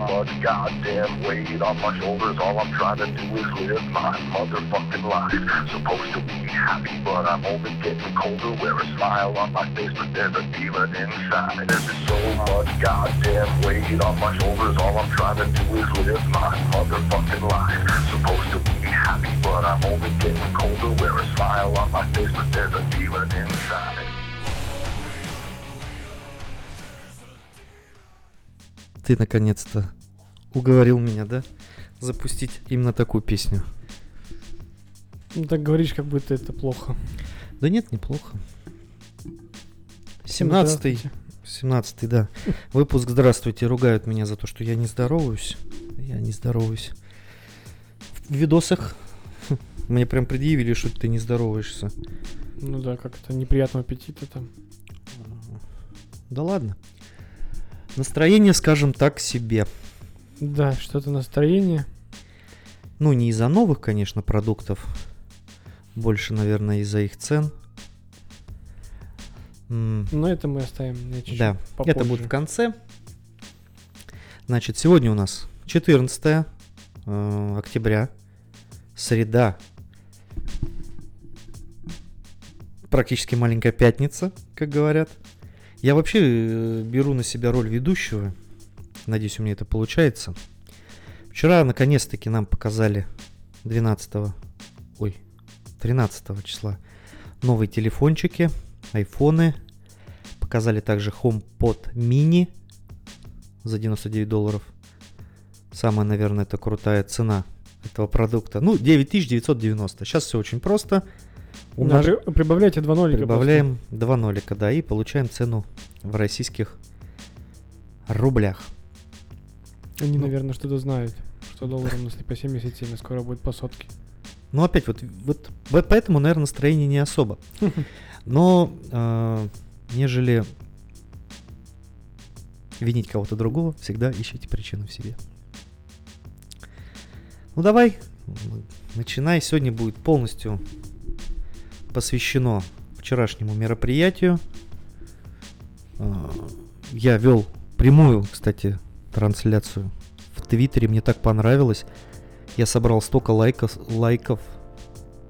much goddamn weight on my shoulders. All I'm trying to do is live my motherfucking life. Supposed to be happy, but I'm only getting colder. Wear a smile on my face, but there's a demon inside. There's so much goddamn weight on my shoulders. All I'm trying to do is live my motherfucking life. Supposed to be happy, but I'm only getting colder. Wear a smile on my face, but there's a demon inside. Ты наконец-то уговорил меня, да? Запустить именно такую песню. Ну, так говоришь, как будто это плохо. Да нет, неплохо. Всем 17-й, здравствуйте. 17 да. Выпуск «Здравствуйте» ругают меня за то, что я не здороваюсь. Я не здороваюсь. В видосах мне прям предъявили, что ты не здороваешься. Ну да, как-то неприятного аппетита там. Да ладно. Настроение, скажем так, себе. Да, что-то настроение. Ну, не из-за новых, конечно, продуктов. Больше, наверное, из-за их цен. Но это мы оставим на чуть-чуть Да, попозже. это будет в конце. Значит, сегодня у нас 14 э, октября, среда. Практически маленькая пятница, как говорят. Я вообще э, беру на себя роль ведущего. Надеюсь, у меня это получается. Вчера, наконец-таки, нам показали 12 ой, 13 числа новые телефончики, айфоны. Показали также HomePod mini за 99 долларов. Самая, наверное, это крутая цена этого продукта. Ну, 9990. Сейчас все очень просто. Умнож- при- прибавляйте два нолика. Прибавляем два нолика, да, и получаем цену в российских рублях. Они, Ну. наверное, что-то знают. Что доллар у нас не по 77, а скоро будет по сотке. Ну, опять вот, вот по- поэтому, наверное, настроение не особо. Но э, нежели винить кого-то другого, всегда ищите причину в себе. Ну давай, начинай. Сегодня будет полностью посвящено вчерашнему мероприятию. Э, Я вел прямую, кстати, трансляцию в Твиттере. Мне так понравилось. Я собрал столько лайков, лайков,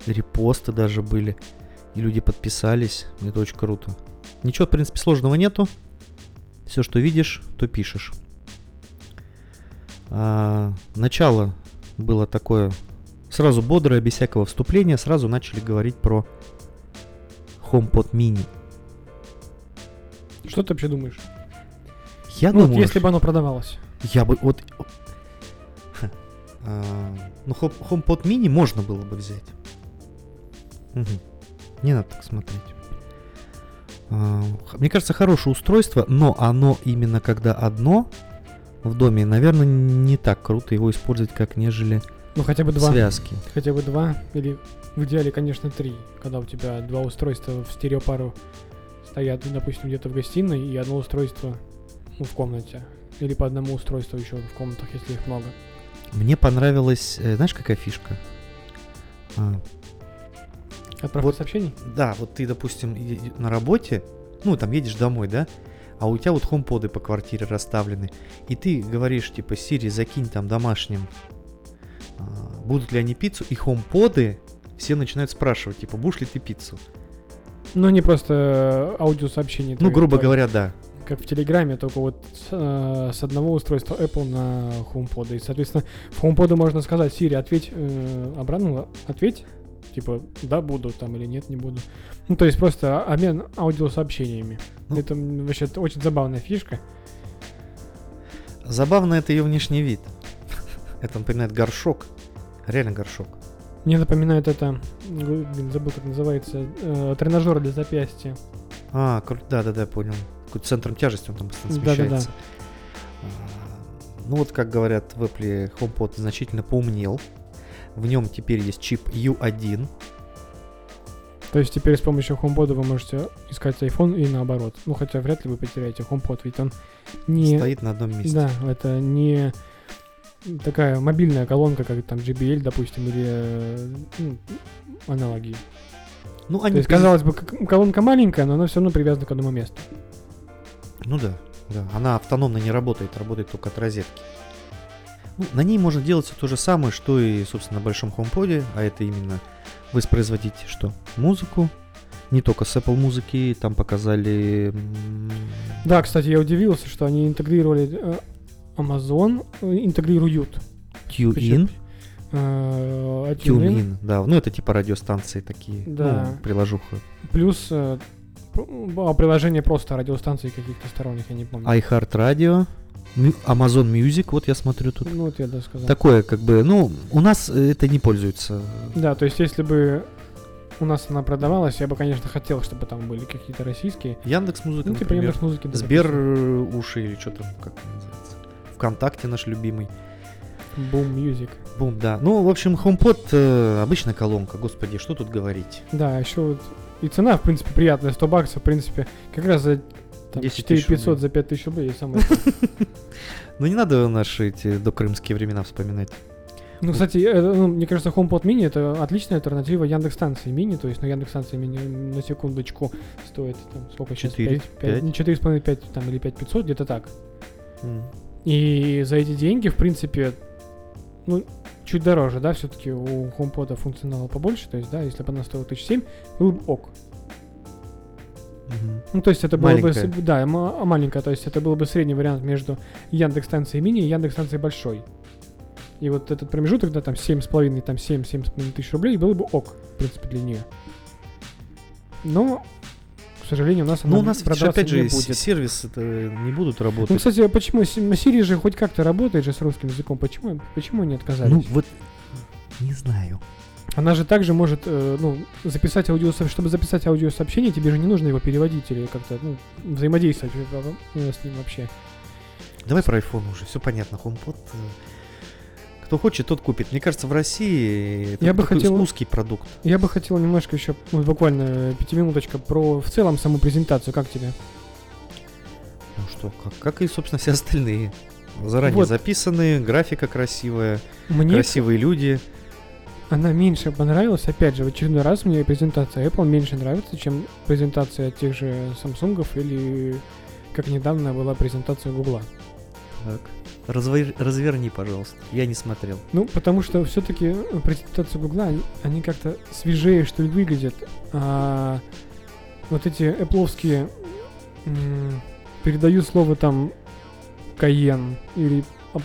репосты даже были. И люди подписались. Это очень круто. Ничего, в принципе, сложного нету. Все, что видишь, то пишешь. А, начало было такое сразу бодрое, без всякого вступления. Сразу начали говорить про HomePod mini. Что ты вообще думаешь? Я ну, вот думаю, если бы оно продавалось. Я бы вот... А, Ну, Home- HomePod mini можно было бы взять. Мгм. Не надо так смотреть. А, Мне кажется, хорошее устройство, но оно именно когда одно в доме, наверное, не так круто его использовать, как нежели Ну, хотя бы два. связки. Хотя бы два. Или в идеале, конечно, три. Когда у тебя два устройства в стереопару стоят, допустим, где-то в гостиной, и одно устройство ну, в комнате. Или по одному устройству еще в комнатах, если их много. Мне понравилась, э, знаешь, какая фишка? А, Отправка Вот. сообщений? Да, вот ты, допустим, на работе, ну, там едешь домой, да, а у тебя вот хомподы по квартире расставлены, и ты говоришь, типа, Сири, закинь там домашним, будут ли они пиццу, и хомподы все начинают спрашивать, типа, будешь ли ты пиццу? Ну, не просто э, аудиосообщения. Ну, грубо то- говоря, да. Как в Телеграме, только вот с, э, с одного устройства Apple на HomePod. И, соответственно, в HomePod можно сказать, Сири, ответь э, обратно, ответь. Типа, да, буду там или нет, не буду. Ну, то есть просто обмен аудиосообщениями. Ну. Это вообще очень забавная фишка. Забавно это ее внешний вид. Это напоминает горшок. Реально горшок. Мне напоминает это, блин, забыл, как называется, э, тренажер для запястья. А, кру- да-да-да, понял. Какой центром тяжести он там постоянно смещается. А, Ну вот, как говорят в Apple, HomePod значительно поумнел. В нем теперь есть чип U1. То есть теперь с помощью HomePod вы можете искать iPhone и наоборот. Ну, хотя вряд ли вы потеряете HomePod, ведь он не... Стоит на одном месте. Да, это не такая мобильная колонка, как там JBL, допустим, или э, ну, аналоги. Ну, То они есть, при- казалось бы, колонка маленькая, но она все равно привязана к одному месту. Ну да, да. Она автономно не работает, работает только от розетки. Ну, на ней можно делать всё то же самое, что и, собственно, на большом HomePod, а это именно воспроизводить что? Музыку, не только с Apple музыки, там показали... Да, кстати, я удивился, что они интегрировали э, Amazon, э, интегрируют. TuneIn, Э, TuneIn. TuneIn, да, ну это типа радиостанции такие, Да. ну, приложуха. Плюс э, а, приложение просто радиостанций каких-то сторонних, я не помню. iHeartRadio, Mu- Amazon Music, вот я смотрю тут. Ну, вот я да сказал. Такое, как бы, ну, у нас э, это не пользуется. Да, то есть если бы у нас она продавалась, я бы, конечно, хотел, чтобы там были какие-то российские. Яндекс Музыка, Ну, типа например. Яндекс музыки. Сбер э, уши или что там, как называется. ВКонтакте наш любимый. Boom Music. Бум, да. Ну, в общем, HomePod э, обычная колонка, господи, что тут говорить. Да, еще вот и цена, в принципе, приятная, 100 баксов, в принципе, как раз за там, 10 тысяч 4500 рублей. за 5000 рублей. Самое Ну, не надо наши эти докрымские времена вспоминать. Ну, кстати, э, ну, мне кажется, HomePod Mini это отличная альтернатива Яндекс станции Mini, то есть, ну, Яндекс станция Mini на секундочку стоит там сколько сейчас? Четыре, пять. Не 4,5, 5 там или 5500, где-то так. М. И за эти деньги, в принципе, ну, чуть дороже, да, все-таки у HomePod функционала побольше, то есть, да, если бы она стоила 1007, был бы ок. Мгм. Ну, то есть это было бы, Маленькая. с- да, ма- маленькая, то есть это был бы средний вариант между Яндекс станцией мини и Яндекс станцией большой. И вот этот промежуток, да, там 7,5, там 7-7,5 тысяч рублей, было бы ок, в принципе, для нее. Но, сожалению, у нас она Ну, у нас, видишь, продаваться опять же, не будет. сервисы не будут Ну, работать. кстати, почему? Си- на Siri же хоть как-то работает же с русским языком. Почему, почему не отказались? Ну, вот, не знаю. Она же также может, э, ну, записать аудио, чтобы записать аудиосообщение, тебе же не нужно его переводить или как-то, ну, взаимодействовать э, с ним вообще. Давай про iPhone уже, все понятно. HomePod. Э, Кто хочет, тот купит. Мне кажется, в России это Я бы хотел- узкий продукт. Я бы хотел немножко еще, ну, буквально пятиминуточка про в целом саму презентацию. Как тебе? Ну что, как, как и, собственно, все остальные. Заранее Вот. записанные, графика красивая, Мне красивые люди. она меньше понравилась. Опять же, в очередной раз мне презентация Apple меньше нравится, чем презентация тех же Samsung или как недавно была презентация Гугла. Так. Развер- Разверни, пожалуйста. Я не смотрел. Ну, потому что все-таки презентацию Гугла, они, они как-то свежее, что ли, выглядят. А вот эти эпловские передают слово там Каен или а,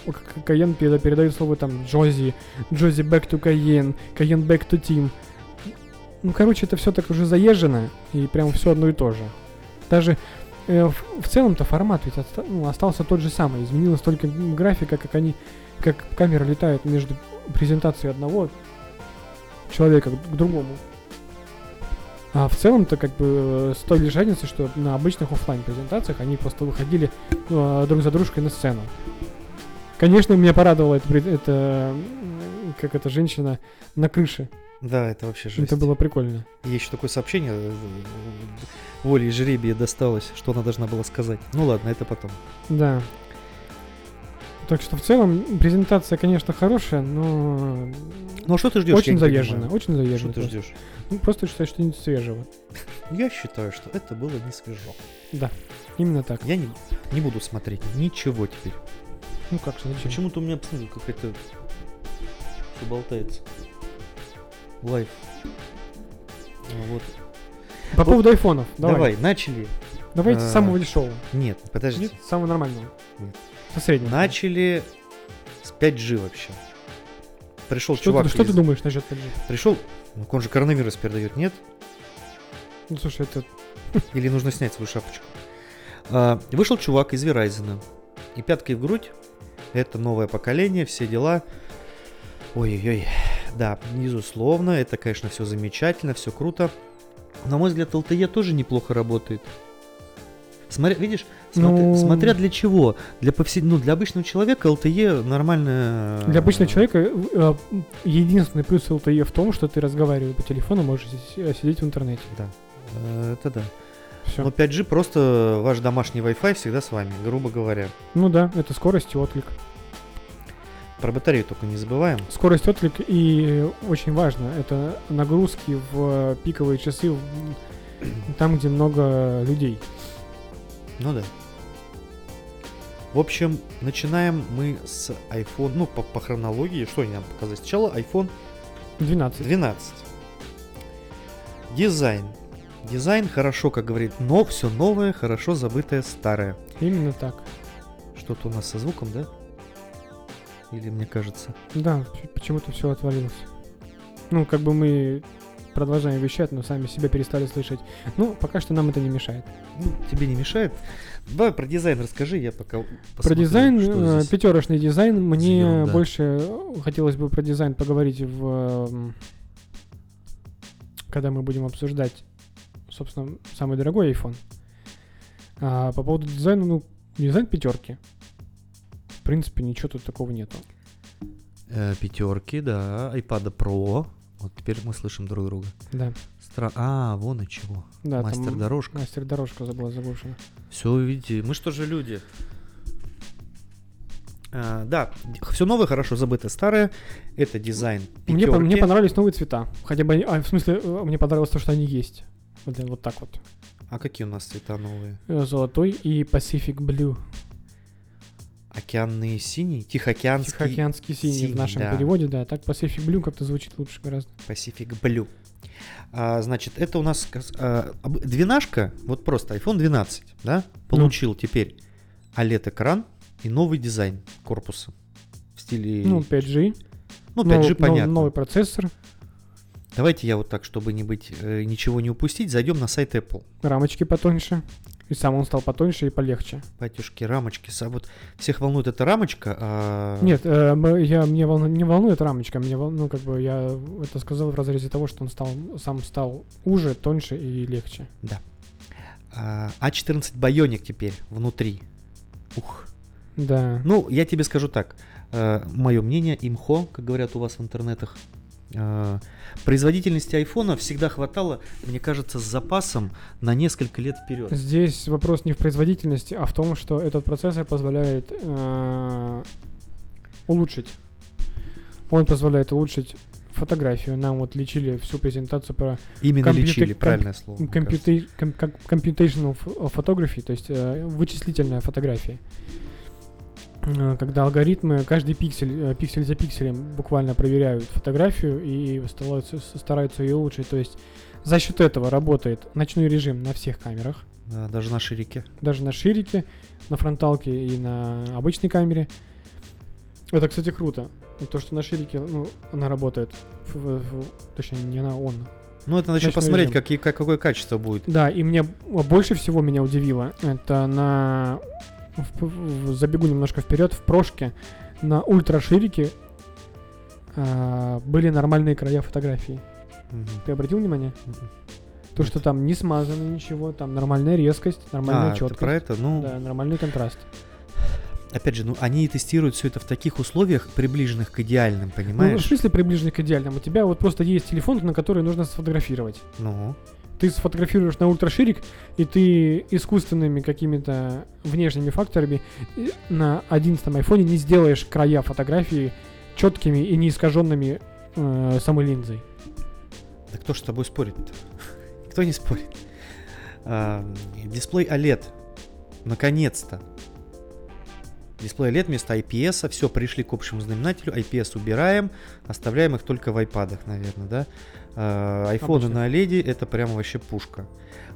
Каен переда- передает слово там Джози, Джози back to Каен, Каен back to Team. Ну, короче, это все так уже заезжено, и прям все одно и то же. Даже э, в, в целом-то формат ведь оста- ну, остался тот же самый. Изменилась только графика, как они, как камера летает между презентацией одного человека к другому. А в целом-то как бы э, с той лишь разницей, что на обычных оффлайн презентациях они просто выходили э, друг за дружкой на сцену. Конечно, меня порадовала эта, эта, как эта женщина на крыше. Да, это вообще жесть. Это было прикольно. Еще такое сообщение. э, Воле и жребия досталось, что она должна была сказать. Ну ладно, это потом. Да. Так что в целом презентация, конечно, хорошая, но Ну а что ты ждешь? очень заезжена, очень Что заезжена. ты просто. ждешь? Ну, просто считаю, что нибудь свежего. Я считаю, что это было не свежо. Да, именно так. Я не, не буду смотреть ничего теперь. Ну как же, зачем? Почему-то у меня, посмотри, какая-то... Все болтается. Live. Вот. По поводу айфонов. Давай, Давай. начали. Давайте А, с самого дешевого. Нет, подожди. Нет, с самого нормального. Нет. Со среднего. Начали с 5G вообще. Пришел Что, чувак. ты, что из- ты думаешь насчет 5G? Пришел, ну он же коронавирус передает, нет? Ну слушай, это Или нужно снять свою шапочку? А, вышел чувак из Verizon. И пяткой в грудь. Это новое поколение, все дела. Ой-ой-ой. Да, безусловно, это, конечно, все замечательно, все круто. На мой взгляд, LTE тоже неплохо работает. Смотря, видишь, смотря, Ну- смотря для чего. Для повсед... ну, для обычного человека LTE нормально. для обычного человека э, единственный плюс LTE в том, что ты разговаривая по телефону, можешь си- э, сидеть в интернете. Да. Э, Это да. Все. Но 5G просто ваш домашний Wi-Fi всегда с вами, грубо говоря. Ну да, это скорость и отклик. Про батарею только не забываем. Скорость отклик и очень важно, это нагрузки в э, пиковые часы там, где много людей. Ну да. В общем, начинаем мы с iPhone, ну, по, по хронологии, что они нам показать? Сначала iPhone 12. 12. Дизайн. Дизайн хорошо, как говорит, но все новое, хорошо забытое старое. Именно так. Что-то у нас со звуком, да? Или мне кажется? Да, почему-то все отвалилось. Ну, как бы мы продолжаем вещать, но сами себя перестали слышать. Ну, пока что нам это не мешает. Ну, тебе не мешает? Давай про дизайн расскажи, я пока Про посмотрю, дизайн, что э, здесь. пятерочный дизайн, мне ерунда. больше э, хотелось бы про дизайн поговорить в... м, Когда мы будем обсуждать, собственно, самый дорогой iPhone. А по поводу дизайна, ну, дизайн пятерки. В принципе, ничего тут такого нету. Э, пятерки, да, iPad Pro. Вот теперь мы слышим друг друга. Да, Стра... А, вон от чего. да. там Мастер дорожка. Мастер дорожка забыла заглушена. Все, видите, мы что же люди. А, да, все новое, хорошо забытое старое. Это дизайн Мне, по- мне пятерки. понравились новые цвета. Хотя бы, они- а, в смысле, э, мне понравилось то, что они есть. Вот, вот так вот. А какие у нас цвета новые? Э, Золотой и Pacific Blue. Океанный синий, Тихоокеанский, Тихоокеанский синий, синий, в нашем да. переводе, да. Так Pacific Blue как-то звучит лучше гораздо. Pacific Blue. А, значит, это у нас а, двенашка, вот просто iPhone 12, да, получил теперь OLED-экран и новый дизайн корпуса в стиле... Ну, 5G. ну, 5G нов- нов- понятно. Новый процессор. Давайте я вот так, чтобы не быть, э, ничего не упустить, зайдем на сайт Apple. Рамочки потоньше. И сам он стал потоньше и полегче. Батюшки, рамочки. Вот всех волнует эта рамочка, а... Нет, э, я, мне волну- не волнует рамочка. Мне вол- ну, как бы я это сказал в разрезе того, что он стал, сам стал уже, тоньше и легче. а А14 Bionic теперь внутри. Ух. Да. Ну, я тебе скажу так. мое мнение, имхо, как говорят у вас в интернетах. Э, производительности айфона всегда хватало, мне кажется, с запасом на несколько лет вперед. Здесь вопрос не в производительности, а в том, что этот процессор позволяет э, улучшить. Он позволяет улучшить фотографию. Нам вот лечили всю презентацию про Именно компьютер- лечили, комп- правильное слово. мне кажется. computa- ком- как- computational ph- photography, то есть э, вычислительная фотография. Э, Когда алгоритмы каждый пиксель, э, пиксель за пикселем буквально проверяют фотографию и стараются, стараются ее улучшить. То есть за счет этого работает ночной режим на всех камерах Да, даже на ширике. даже на ширике, на фронталке и на обычной камере. Это, кстати, круто. И То, что на ширике, ну, она работает. Ф- в- в- точнее, не она, он. Ну, это надо посмотреть, какие, как, какое качество будет. Да, и мне больше всего меня удивило, это на... в- забегу немножко вперед, в прошке на ультраширике а, были нормальные края фотографии. Мгм. Ты обратил внимание? Мгм. То, что там не смазано ничего, там нормальная резкость, нормальная А, четкость. про это? Ну, Да, нормальный контраст. опять же, ну, они тестируют все это в таких условиях, приближенных к идеальным, Ну, в понимаешь? смысле приближенный к идеальному? У тебя вот просто есть телефон, на который нужно сфотографировать. Ну, Ты сфотографируешь на ультраширик, и ты искусственными какими-то внешними факторами на 11 айфоне не сделаешь края фотографии четкими и не искаженными э, самой линзой. да кто ж с тобой спорит-то? Кто не спорит? А, дисплей OLED. Наконец-то. Дисплей OLED вместо IPS. Все, пришли к общему знаменателю. IPS убираем. Оставляем их только в iPad, наверное, да? Айфоны Обычно. на OLED это прямо вообще пушка.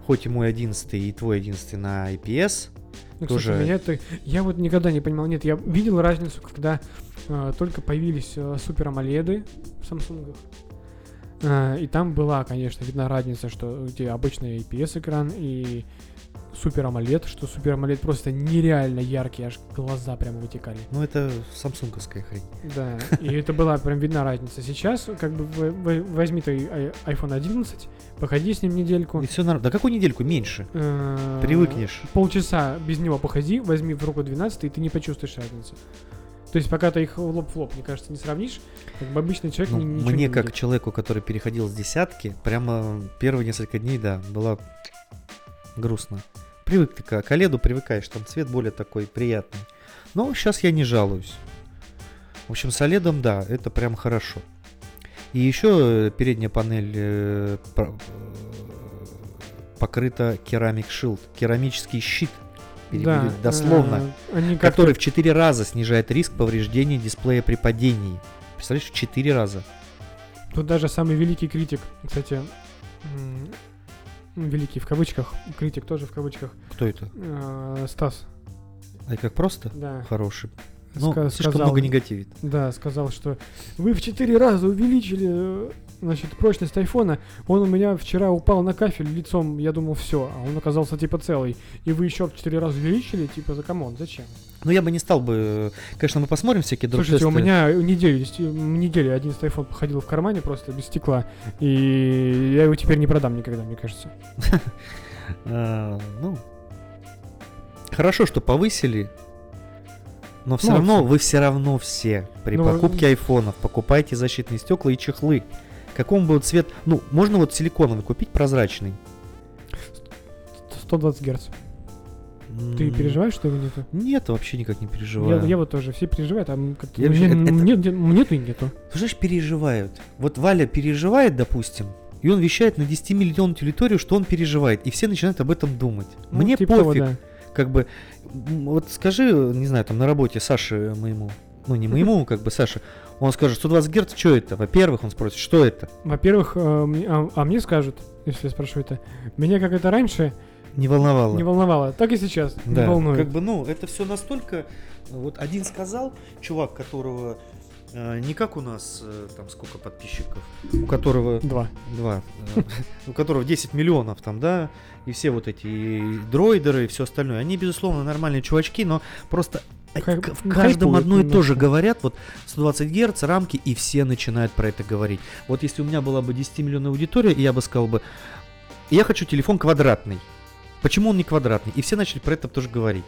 Хоть и мой 11 и твой 11 на IPS. Ну, Тоже- кстати, меня это... Я вот никогда не понимал. Нет, я видел разницу, когда э, только появились э, супер AMOLED в Samsung. Э, и там была, конечно, видна разница, что где обычный IPS-экран и супер AMOLED, что супер AMOLED просто нереально яркий, аж глаза прямо вытекали. Ну, это самсунговская хрень. Да, и это была прям видна разница. Сейчас, как бы, возьми ты iPhone 11, походи с ним недельку. И все нормально. Да какую недельку? Меньше. э, Привыкнешь. Полчаса без него походи, возьми в руку 12, и ты не почувствуешь разницы. То есть, пока ты их лоб в лоб, мне кажется, не сравнишь, как бы обычный человек Ну, ни- ничего мне не как видит. человеку, который переходил с десятки, прямо первые несколько дней, да, было грустно. Привык ты к OLED привыкаешь, там цвет более такой приятный. Но сейчас я не жалуюсь. В общем, с OLED, да, это прям хорошо. И еще э, передняя панель э, э, покрыта керамик shield, керамический щит. перевели дословно, э, который в 4 раза снижает риск повреждения дисплея при падении. Представляешь, в 4 раза. Тут даже самый великий критик, кстати, великий в кавычках, критик тоже в кавычках, Кто это? э, Стас, А как просто? да, Хороший. Ну, ска- слишком сказал- много негативит. Да, сказал, что вы в 4 раза увеличили, э, значит, прочность айфона. Он у меня вчера упал на кафель лицом, я думал, все, а он оказался типа целый. И вы еще в 4 раза увеличили, типа, за come on, зачем? Ну, я бы не стал бы... Конечно, мы посмотрим всякие Слушайте, у меня неделю, неделю один iPhone походил в кармане просто без стекла, и я его теперь не продам никогда, мне кажется. А, ну, хорошо, что повысили, но все Ну, равно вы все равно все при Ну, покупке айфонов покупайте защитные стекла и чехлы. Какому бы цвет, ну, можно вот силиконовый купить прозрачный. 120 Гц. Ты переживаешь, что его нету? Нет, вообще никак не Я, переживаю. я вот тоже, все переживают, а как-то Я мне- это- мне- мне- нету и нету. Слушай, переживают. Вот Валя переживает, допустим, и он вещает на 10 миллион территорию, что он переживает, и все начинают об этом думать. Ну, Мне типа того, пофиг. да. как бы, вот скажи, не знаю, там на работе Саше моему, ну не моему, как бы Саше, он скажет, 120 Гц, что это? Во-первых, он спросит, что это? Во-первых, э, а, а мне скажут, если я спрошу это, меня как это раньше Не волновало. не волновало, так и сейчас да, не волнует. как бы, ну, это все настолько, вот один сказал, чувак, которого, э, не как у нас, э, там, сколько подписчиков, у которого Два. Два. э, У которого 10 миллионов там, да, и все вот эти и дроидеры и все остальное. Они, безусловно, нормальные чувачки, но просто Хайп- в каждом одно и то же говорят, вот 120 Гц, рамки, и все начинают про это говорить. Вот если у меня была бы 10 миллионная аудитория, я бы сказал бы, я хочу телефон квадратный. Почему он не квадратный? И все начали про это тоже говорить.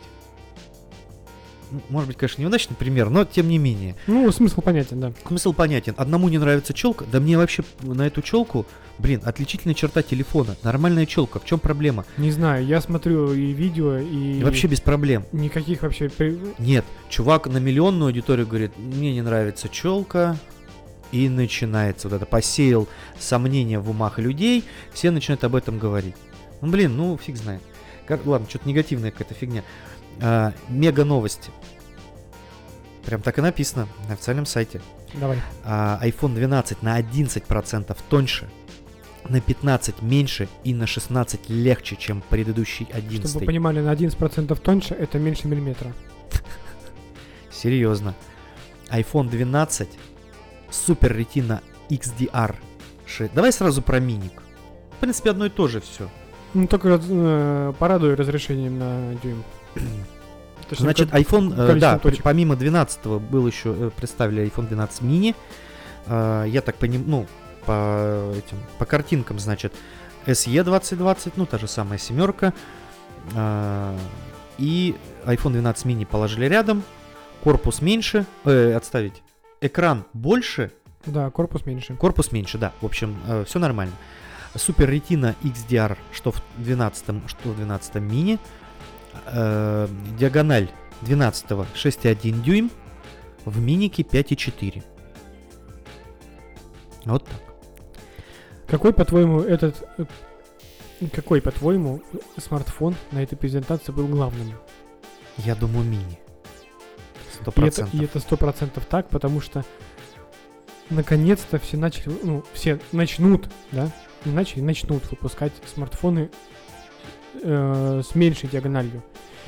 Ну, Может быть, конечно, неудачный пример, но тем не менее. Ну, смысл понятен, да. Смысл понятен. Одному не нравится челка, да мне вообще на эту челку, блин, отличительная черта телефона. Нормальная челка, в чем проблема? Не знаю, я смотрю и видео, и... И вообще без проблем. Никаких вообще... Нет, чувак на миллионную аудиторию говорит, мне не нравится челка, и начинается вот это, посеял сомнения в умах людей, все начинают об этом говорить. Ну, блин, ну, фиг знает. Как- ладно, что-то негативная какая-то фигня. А, мега новости. Прям так и написано на официальном сайте. Давай. а, iPhone 12 на 11% тоньше, на 15 меньше и на 16 легче, чем предыдущий 11. Чтобы вы понимали, на 11% тоньше это меньше миллиметра. Серьезно. iPhone 12 Super Retina XDR 6. Давай сразу про миник. В принципе, одно и то же все. Ну, только э, порадуй разрешением на дюйм. Точнее, Значит, как- iPhone, э, да, точек. помимо 12 был еще э, представили iPhone 12 mini. Э, Я так понимаю, ну, по этим, по картинкам, значит, SE 2020, ну, та же самая семерка. Э, И iPhone 12 mini положили рядом. Корпус меньше, э, отставить. Экран больше, Да, корпус меньше. корпус меньше, да. В общем, все нормально. Super Retina XDR, что в 12, что в 12 мини. Э, диагональ 12 6,1 дюйм. В минике 5,4. Вот так. Какой, по-твоему, этот... Какой, по-твоему, смартфон на этой презентации был главным? Я думаю, мини. Сто И это, процентов. и это сто процентов так, потому что наконец-то все начали, ну, все начнут, да, начали, начнут выпускать смартфоны э, с меньшей диагональю.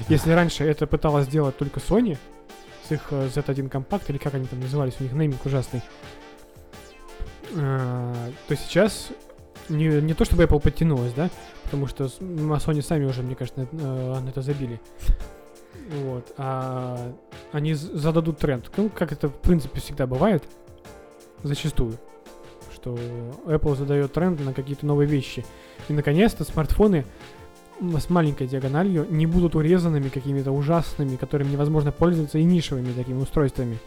Если раньше это пыталась сделать только Sony с их э, Z1 Compact, или как они там назывались, у них нейминг ужасный, э, то сейчас не, не то чтобы Apple подтянулась, да, потому что а Sony сами уже, мне кажется, на, э, на это забили. Вот. А они зададут тренд. Ну, как это, в принципе, всегда бывает. Зачастую. Что Apple задает тренд на какие-то новые вещи. И, наконец-то, смартфоны с маленькой диагональю не будут урезанными какими-то ужасными, которыми невозможно пользоваться, и нишевыми такими устройствами.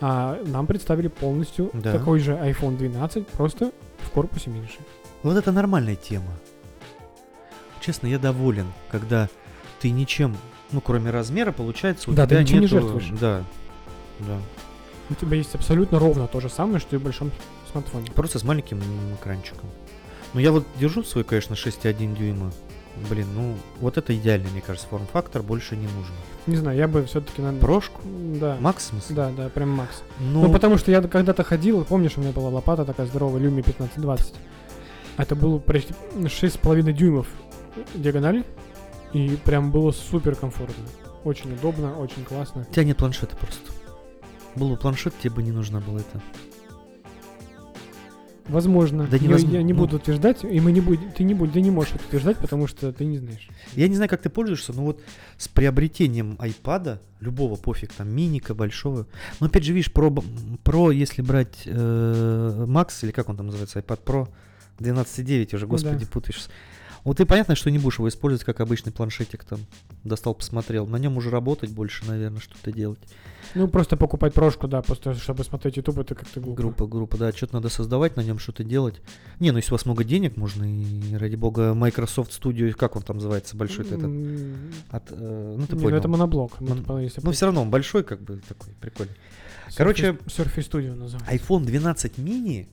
А нам представили полностью Да. такой же iPhone 12, просто в корпусе меньше. Вот это нормальная тема. Честно, я доволен, когда ты ничем, ну, кроме размера, получается, у Да, ты тебя ничем не нету- жертвуешь. Да, да. У тебя есть абсолютно ровно то же самое, что и в большом смартфоне. Просто с маленьким экранчиком. Ну, я вот держу свой, конечно, 6,1 дюйма. блин, ну, вот это идеальный, мне кажется, форм-фактор, больше не нужно. Не знаю, я бы все-таки на... Прошку? Да. Макс, в смысле? Да, да, прям макс. Ну, Ну, потому что я когда-то ходил, помнишь, у меня была лопата такая здоровая, Люми 1520. Это было почти 6,5 дюймов диагонали, и прям было супер комфортно. Очень удобно, очень классно. у тебя нет планшета просто. Был бы планшет, тебе бы не нужна была это. Возможно. Да Я- невозможно, Я, не ну. буду утверждать, и мы не будем, ты не будешь, ты не можешь это утверждать, потому что ты не знаешь. Я не знаю, как ты пользуешься, но вот с приобретением айпада, любого пофиг, там, миника, большого, но опять же, видишь, про, про если брать э, Max, или как он там называется, iPad Pro 12.9 уже, Ну господи, да. путаешься. Вот и понятно, что не будешь его использовать как обычный планшетик там. Достал, посмотрел. На нем уже работать больше, наверное, что-то делать. Ну, просто покупать прошку, да, просто чтобы смотреть YouTube, это как-то глупо. Группа, группа, да, что-то надо создавать, на нем что-то делать. Не, ну если у вас много денег, можно и, ради бога, Microsoft Studio, как он там называется, большой этот, от, э, ну ты не, ну понял. это моноблок. Мон- если Но бы- все равно он большой, как бы такой, прикольный. Surface- короче- Surface Studio называется. iPhone 12 mini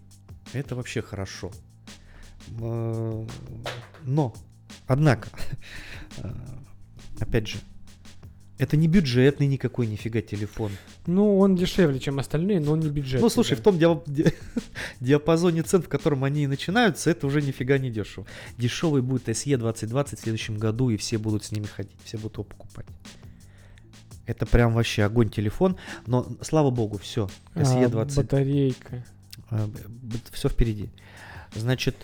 это вообще хорошо. Э, Но, однако, э, опять же, это не бюджетный никакой нифига телефон. Ну, он дешевле, чем остальные, но он не бюджетный. ну, слушай, да. в том диа- ди- диапазоне цен, в котором они и начинаются, это уже нифига не дешево. Дешевый будет SE 2020 в следующем году, и все будут с ними ходить, все будут его покупать. Это прям вообще огонь телефон, но слава богу, все. А, SE 20 батарейка. все впереди. Значит,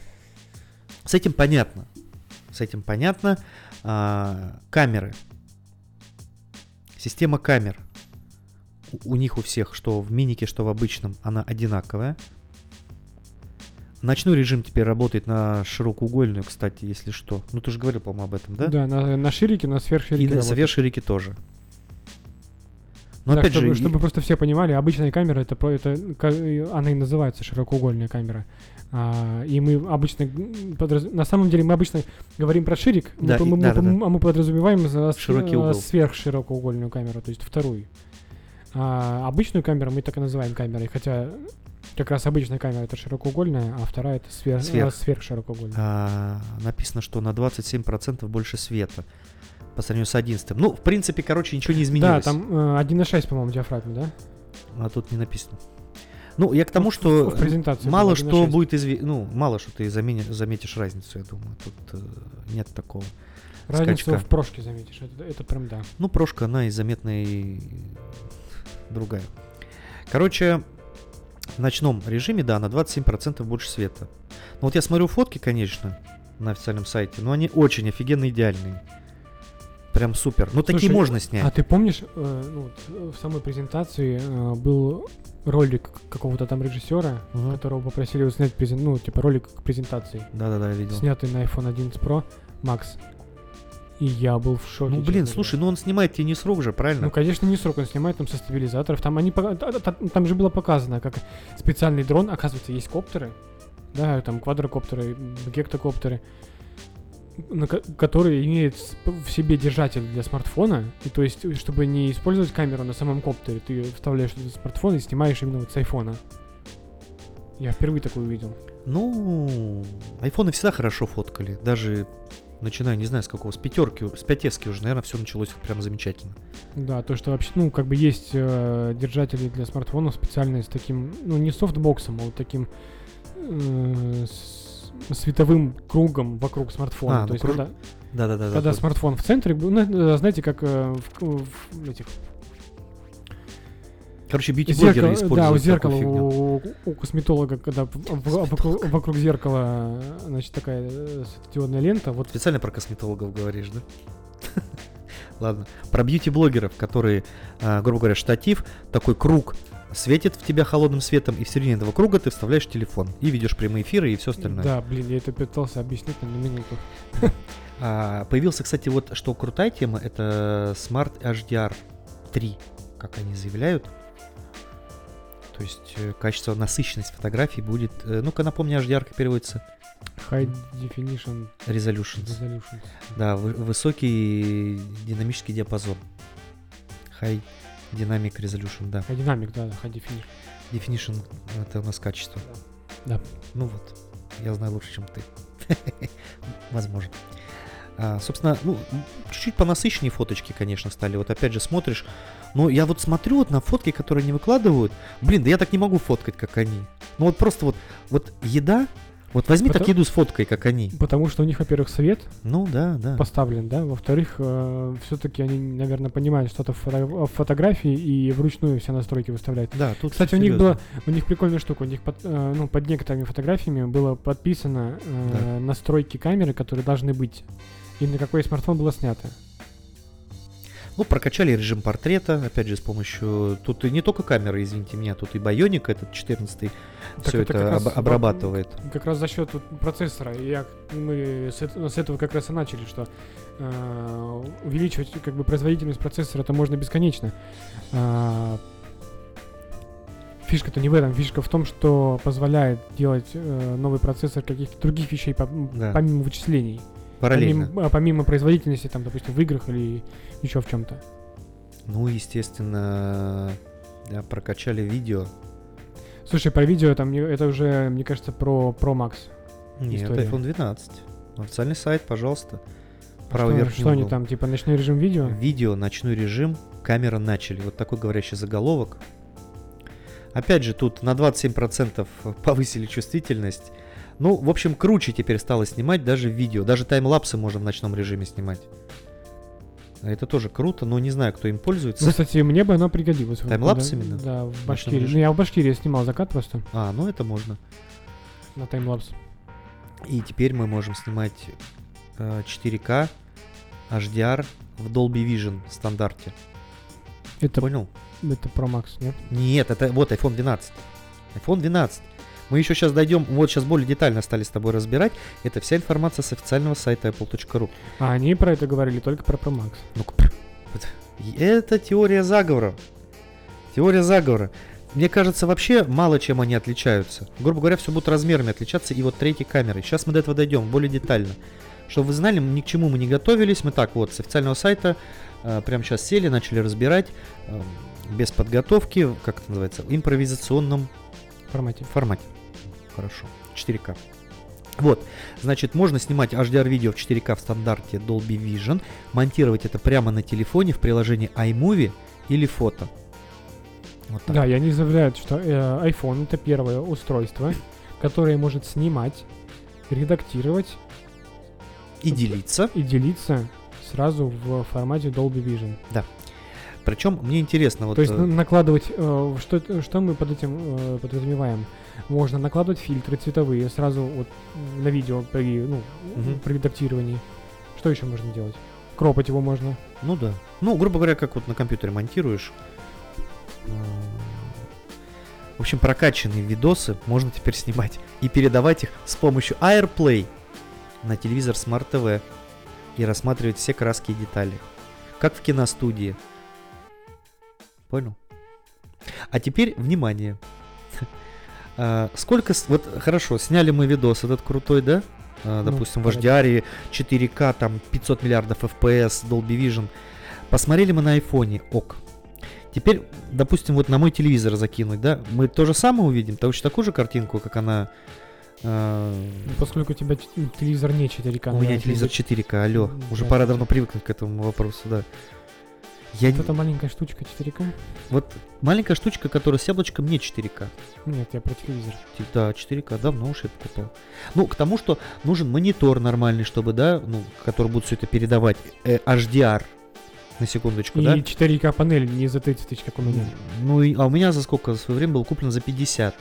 с этим понятно. С этим понятно. А, камеры. Система камер. У, у них у всех, что в минике, что в обычном, она одинаковая. Ночной режим теперь работает на широкоугольную, кстати, если что. Ну, ты же говорил, по-моему, об этом, да? Да, на, на ширике, на И сверхширике. на работает. сверхширике тоже. Но Так, опять чтобы, же, и- чтобы просто все понимали, обычная камера это, это и она и называется широкоугольная камера. А, и мы обычно подраз- на самом деле мы обычно говорим про ширик, мы Да, по- и- мы, мы- да-да-да. а мы подразумеваем за Широкий угол. сверхширокоугольную камеру, то есть вторую. А обычную камеру мы так и называем камерой, хотя как раз обычная камера это широкоугольная, а вторая это сверх, Сверх. а, сверхширокоугольная. а, написано, что на 27% больше света по сравнению с 11. Ну, в принципе, короче, ничего не да, изменилось. там э, 1.6, по-моему, диафрагма, да? А тут не написано. Ну, я к тому, Ну, что в презентации мало что 1.6. будет известно. Ну, мало что ты замени- заметишь разницу, я думаю. Тут э, нет такого. Разницу скачка. в прошке заметишь, это, это прям да. Ну, прошка, она и заметная, и другая. Короче, в ночном режиме, да, на 27% больше света. Но вот я смотрю фотки, конечно, на официальном сайте, но они очень офигенно идеальные. Прям супер. Ну, такие Слушай, можно снять. А ты помнишь, э, ну, в самой презентации э, был ролик какого-то там режиссера, Мгм. которого попросили вот снять презен... ну, типа ролик к презентации, Да-да-да, я видел. снятый на iPhone 11 Pro Max. И я был в шоке. Ну, блин, слушай, ну он снимает тебе не с рук же, правильно? Ну, конечно, не срок, он снимает там со стабилизаторов. Там они там же было показано, как специальный дрон, оказывается, есть коптеры, да, там квадрокоптеры, гектокоптеры, на ко- которые имеют с- в себе держатель для смартфона. И то есть, чтобы не использовать камеру на самом коптере, ты вставляешь этот смартфон и снимаешь именно вот с айфона. Я впервые такое увидел. Ну, айфоны всегда хорошо фоткали. Даже начиная, не знаю, с какого, с пятерки, с пятески уже, наверное, все началось прям замечательно. Да, то, что вообще, ну, как бы есть э, держатели для смартфонов специальные с таким, ну, не софтбоксом, а вот таким э, с- световым кругом вокруг смартфона. А, то ну, есть, круг- когда, Да-да-да. когда да, смартфон в центре, ну, знаете, как э, в, в этих Короче, бьюти-блогеры используют да, у зеркала у, у косметолога, когда в- вокруг, вокруг зеркала, значит, такая э, светодиодная лента, вот Специально про косметологов говоришь, да? Ладно. Про бьюти-блогеров, которые, а, грубо говоря, штатив, такой круг светит в тебя холодным светом, и в середине этого круга ты вставляешь телефон и видишь прямые эфиры и все остальное. Да, блин, я это пытался объяснить на минуту. А, появился, кстати, вот что крутая тема, это Smart HDR 3, как они заявляют. То есть э, качество, насыщенность фотографий будет... э, Ну-ка, напомни, HDR как переводится? High Definition Resolutions. Resolution. Да, вы- высокий динамический диапазон. High Dynamic Resolution, да. High Dynamic, да, да, High Definition. Definition — это у нас качество. Да. Ну вот, я знаю лучше, чем ты. Возможно. А, собственно, ну, чуть-чуть понасыщеннее фоточки, конечно, стали. Вот опять же смотришь. Но я вот смотрю вот на фотки, которые они выкладывают. Блин, да я так не могу фоткать, как они. Ну вот просто вот, вот еда. Вот возьми так Потому- еду с фоткой, как они. Потому что у них, во-первых, свет Ну да, да. поставлен, да, во-вторых, все-таки они, наверное, понимают что-то в, фото- в фотографии и вручную все настройки выставляют. Да, тут Кстати, у них было, у них прикольная штука, у них под, э, ну, под некоторыми фотографиями было подписано э, настройки камеры, которые должны быть, и на какой смартфон было снято. Ну, прокачали режим портрета, опять же, с помощью... Тут и не только камера, извините меня, тут и Байоник этот 14 Так все это это, раз об- во- обрабатывает. Как раз за счет вот процессора. Я, мы с, с этого как раз и начали, что э, увеличивать как бы производительность процессора это можно бесконечно. А, Фишка-то не в этом, фишка в том, что позволяет делать э, новый процессор каких-то других вещей по- Да. помимо вычислений. Параллельно. Помимо, помимо производительности, там, допустим, в играх или еще в чем-то. Ну, естественно, да, прокачали видео. Слушай, про видео там это уже, мне кажется, про Pro Max. Нет, История. iPhone 12. Официальный сайт, пожалуйста. А Правый что, верхний что они угол. там, типа ночной режим видео? Видео, ночной режим, камера начали. Вот такой говорящий заголовок. Опять же, тут на 27% повысили чувствительность. Ну, в общем, круче теперь стало снимать даже видео. Даже таймлапсы можно в ночном режиме снимать. Это тоже круто, но не знаю, кто им пользуется. Ну, кстати, мне бы оно пригодилось. Таймлапс когда- именно? Да, в Башкирии. Ну, я в Башкирии снимал закат просто А, ну это можно. на таймлапс. И теперь мы можем снимать э, 4К HDR в Dolby Vision стандарте. Это, Понял? это Pro Max, нет? Нет, это вот iPhone 12. iPhone 12. Мы еще сейчас дойдем, вот сейчас более детально стали с тобой разбирать. Это вся информация с официального сайта apple.ru. А они про это говорили только про Pro Max. И Это теория заговора. Теория заговора. Мне кажется, вообще мало чем они отличаются. Грубо говоря, все будут размерами отличаться и вот третьей камерой. Сейчас мы до этого дойдем более детально. Чтобы вы знали, ни к чему мы не готовились. Мы так вот с официального сайта э, прямо сейчас сели, начали разбирать э, без подготовки, как это называется, в импровизационном формате. формате. Хорошо. 4К. Вот, значит, можно снимать HDR-видео в 4К в стандарте Dolby Vision, монтировать это прямо на телефоне в приложении iMovie или фото. Вот так. Да, и они заявляют, что э, iPhone это первое устройство, которое может снимать, редактировать И делиться. и делиться сразу в формате Dolby Vision. Причем мне интересно, вот То есть э, на- накладывать, э, что, что мы под этим э, подразумеваем? Можно накладывать фильтры цветовые сразу вот на видео при, ну, Мгм. при редактировании. Что еще можно делать? Кропать его можно. ну да. Ну, грубо говоря, как вот на компьютере монтируешь. М, В общем, прокачанные видосы можно теперь снимать и передавать их с помощью AirPlay на телевизор Smart TV и рассматривать все краски и детали. Как в киностудии. Понял? А теперь, внимание. А, Сколько... Вот, хорошо, сняли мы видос этот крутой, да? А, Ну, Допустим, в погоди. HDR, 4К, там 500 миллиардов FPS, Dolby Vision. Посмотрели мы на айфоне, ок. Теперь, допустим, вот на мой телевизор закинуть, да? Мы то же самое увидим, точно такую же картинку, как она... э, Поскольку у тебя телевизор не 4К. у меня телевизор телевизор- 4К, алло. Уже да, пора давно привыкнуть к этому вопросу, да. Я Вот эта маленькая штучка 4К? Вот маленькая штучка, которая с яблочком, не 4К. Нет, я про телевизор. Да, 4К, давно уж я покупал. Ну, к тому, что нужен монитор нормальный, чтобы, да, ну, который будет все это передавать. Э, HDR. На секундочку, И да? 4К панель не за 30 тысяч, как у меня. Ну, и- а у меня за сколько в свое время был куплен за 50.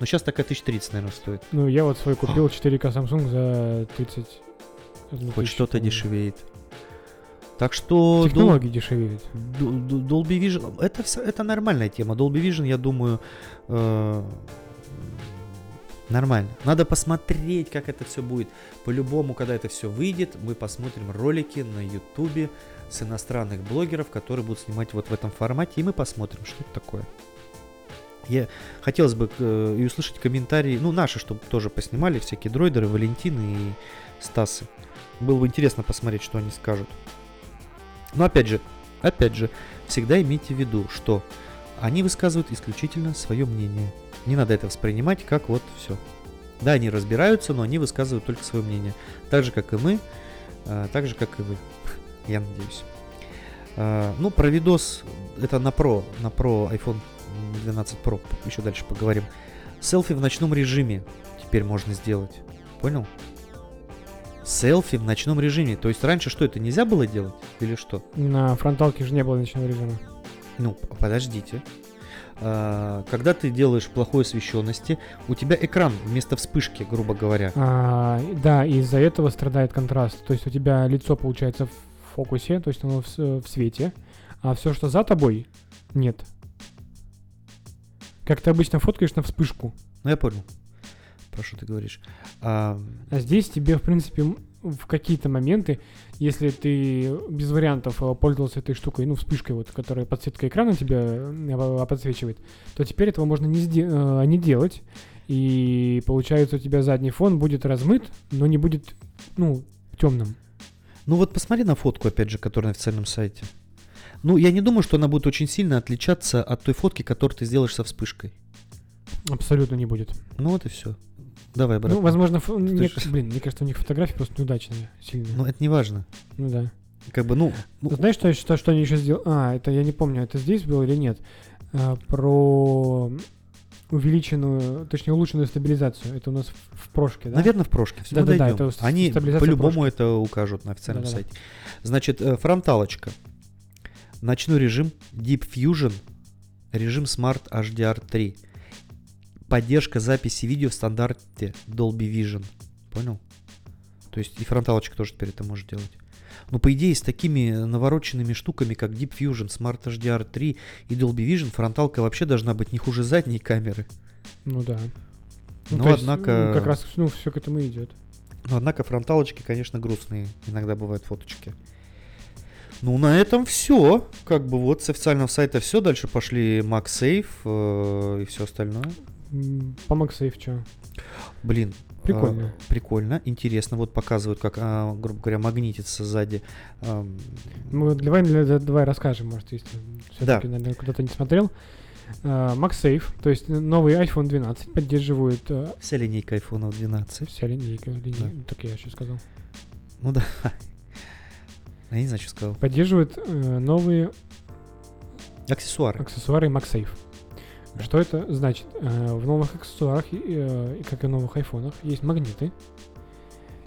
Но сейчас такая 1030, наверное, стоит. Ну, я вот свой купил 4К Samsung за 30. Хоть что-то дешевеет. Так что... Dol- Технологии дешевеют. Д- Д- Dolby Vision, это, вс- это нормальная тема. Dolby Vision, я думаю, э, нормально. Надо посмотреть, как это все будет. По-любому, когда это все выйдет, мы посмотрим ролики на YouTube с иностранных блогеров, которые будут снимать вот в этом формате, и мы посмотрим, что это такое. Я хотелось бы э, и услышать комментарии, ну, наши, чтобы тоже поснимали, всякие дроидеры, Валентины и Стасы. Было бы интересно посмотреть, что они скажут. Но опять же, опять же, всегда имейте в виду, что они высказывают исключительно свое мнение. Не надо это воспринимать как вот все. Да, они разбираются, но они высказывают только свое мнение. Так же, как и мы, А, так же, как и вы. Я надеюсь. А, ну, про видос, это на Pro, на Pro iPhone 12 Pro, еще дальше поговорим. Селфи в ночном режиме теперь можно сделать. Понял? Селфи в ночном режиме. То есть раньше что, это нельзя было делать? Или что? На фронталке же не было ночного режима. Ну, подождите. А, Когда ты делаешь плохой освещенности, у тебя экран вместо вспышки, грубо говоря. А, да, из-за этого страдает контраст. То есть у тебя лицо получается в фокусе, то есть оно в, в свете, а все, что за тобой, нет. Как ты обычно фоткаешь на вспышку. Ну, я понял. Про что ты говоришь. А, А здесь тебе, в принципе, в какие-то моменты, если ты без вариантов э, пользовался этой штукой, ну, вспышкой, вот, которая подсветка экрана тебя э, подсвечивает, то теперь этого можно не, сде- э, не делать. И получается, у тебя задний фон будет размыт, но не будет, ну, темным. Ну вот посмотри на фотку, опять же, которая на официальном сайте. Ну, я не думаю, что она будет очень сильно отличаться от той фотки, которую ты сделаешь со вспышкой. Абсолютно не будет. Ну вот и все. Давай, брат. Ну, возможно, фо- мне, ж- блин, мне кажется, у них фотографии просто неудачные, сильные. Ну, это не важно. Ну да. Как бы, ну, ну, Знаешь, что, что, что они еще сделали? А, это я не помню, это здесь было или нет. А, про увеличенную, точнее, улучшенную стабилизацию. Это у нас в, в прошке, да? наверное, в прошке. Всё, мы Да-да-да, дойдем. это с- Они по-любому это укажут на официальном Да-да-да. сайте. Значит, э, фронталочка. Ночной режим Deep Fusion, режим Smart HDR3. Поддержка записи видео в стандарте Dolby Vision. Понял? То есть и фронталочка тоже теперь это может делать. Но по идее с такими навороченными штуками, как Deep Fusion, Smart HDR3 и Dolby Vision, фронталка вообще должна быть не хуже задней камеры. Ну да. Ну, есть, однако- ну, как раз, ну, все к этому идет. Но однако фронталочки, конечно, грустные. Иногда бывают фоточки. Ну, на этом все. Как бы вот с официального сайта все. Дальше пошли MagSafe э, и все остальное. По MagSafe? Блин. Прикольно. а, прикольно, интересно. Вот показывают, как, а, грубо говоря, магнитится сзади. ам, Мы давай, давай расскажем, может, если все-таки, наверное, куда-то не смотрел. А, MagSafe, то есть новый iPhone 12 поддерживает э, вся линейка iPhone 12. вся линейка, линей- Да. ну, так я еще сказал. Ну да. Я не знаю, что сказал. Поддерживает э, новые Аксессуары. аксессуары MagSafe. Что это значит? Э, В новых аксессуарах, и, э, и как и в новых айфонах, есть магниты.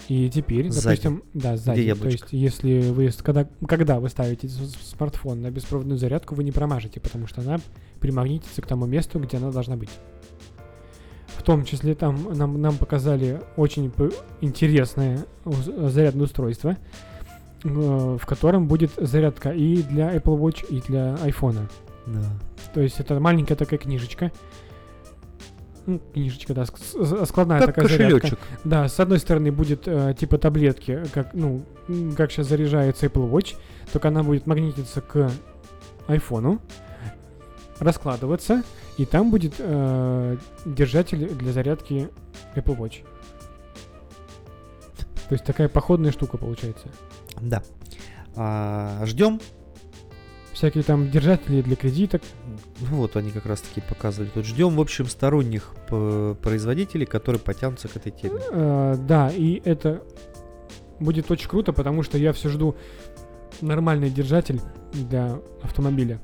И теперь, Сзади. допустим, да, сзади. То есть, если вы, когда, когда вы ставите смартфон на беспроводную зарядку, вы не промажете, потому что она примагнитится к тому месту, где она должна быть. В том числе там нам, нам показали очень интересное зарядное устройство, э, в котором будет зарядка и для Apple Watch, и для iPhone. Да. То есть это маленькая такая книжечка. Ну, книжечка, да, складная Как такая зарядка. кошелечек. Да, с одной стороны будет э, типа таблетки, как, ну, как сейчас заряжается Apple Watch, только она будет магнититься к айфону, раскладываться, и там будет э, держатель для зарядки Apple Watch. То есть такая походная штука получается. Да. А, ждем. Всякие там держатели для кредиток. Ну вот они как раз таки показывали. Тут ждем, в общем, сторонних производителей, которые потянутся к этой теме. Э, да, и это будет очень круто, потому что я все жду нормальный держатель для автомобиля.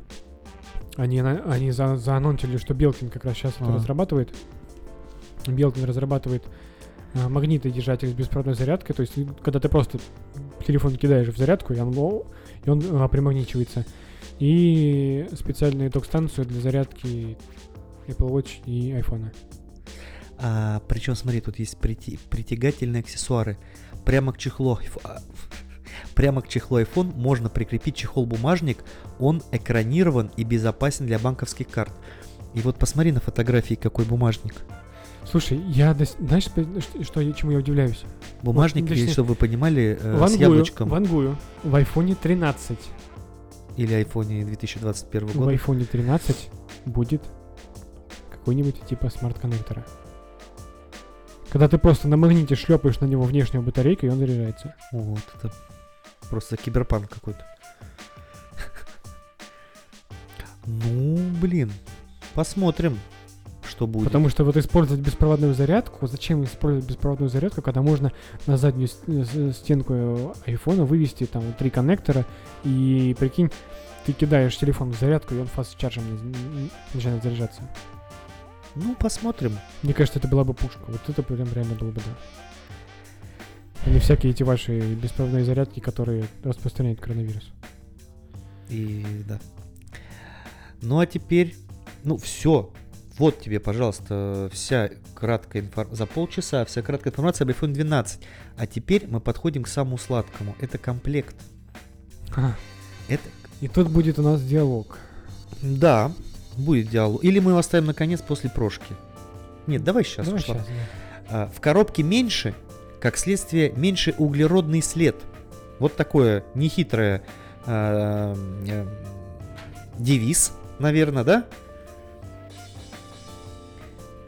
Они, они за, заанонсили, что Белкин как раз сейчас это Ага. разрабатывает. Белкин разрабатывает э, магнитный держатель с беспроводной зарядкой. То есть, когда ты просто телефон кидаешь в зарядку, и он, и он э, примагничивается. И специальную док-станцию для зарядки Apple Watch и iPhone. А, причем, смотри, тут есть прити- притягательные аксессуары. Прямо к чехлу а, Прямо к чехлу iPhone можно прикрепить чехол-бумажник. Он экранирован и безопасен для банковских карт. И вот посмотри на фотографии, какой бумажник. Слушай, я знаешь, что, чему я удивляюсь? Бумажник, точнее, если чтобы вы понимали, э, с вангую, яблочком. вангую. В iPhone 13. Или айфоне 2021 В года. iPhone 13 будет какой-нибудь типа смарт-коннектора. Когда ты просто на магните шлепаешь на него внешнюю батарейку, и он заряжается. Вот, это просто киберпанк какой-то. Ну, блин, посмотрим, что будет. Потому что вот использовать беспроводную зарядку, зачем использовать беспроводную зарядку, когда можно на заднюю с- стенку айфона вывести там три коннектора и прикинь, ты кидаешь телефон в зарядку, и он фаст-чарджем на- начинает заряжаться. Ну, посмотрим. Мне кажется, это была бы пушка. Вот это прям реально было бы, да. А не всякие эти ваши беспроводные зарядки, которые распространяют коронавирус. И да. Ну а теперь, ну все. Вот тебе, пожалуйста, вся краткая информация. За полчаса вся краткая информация об iPhone 12. А теперь мы подходим к самому сладкому. Это комплект. Это, И тут будет у нас диалог. да, будет диалог. Или мы его оставим наконец после прошки. Нет, давай сейчас. Давай щас, да. А, В коробке меньше, как следствие, меньше углеродный след. Вот такое нехитрое а, э, девиз, наверное, да?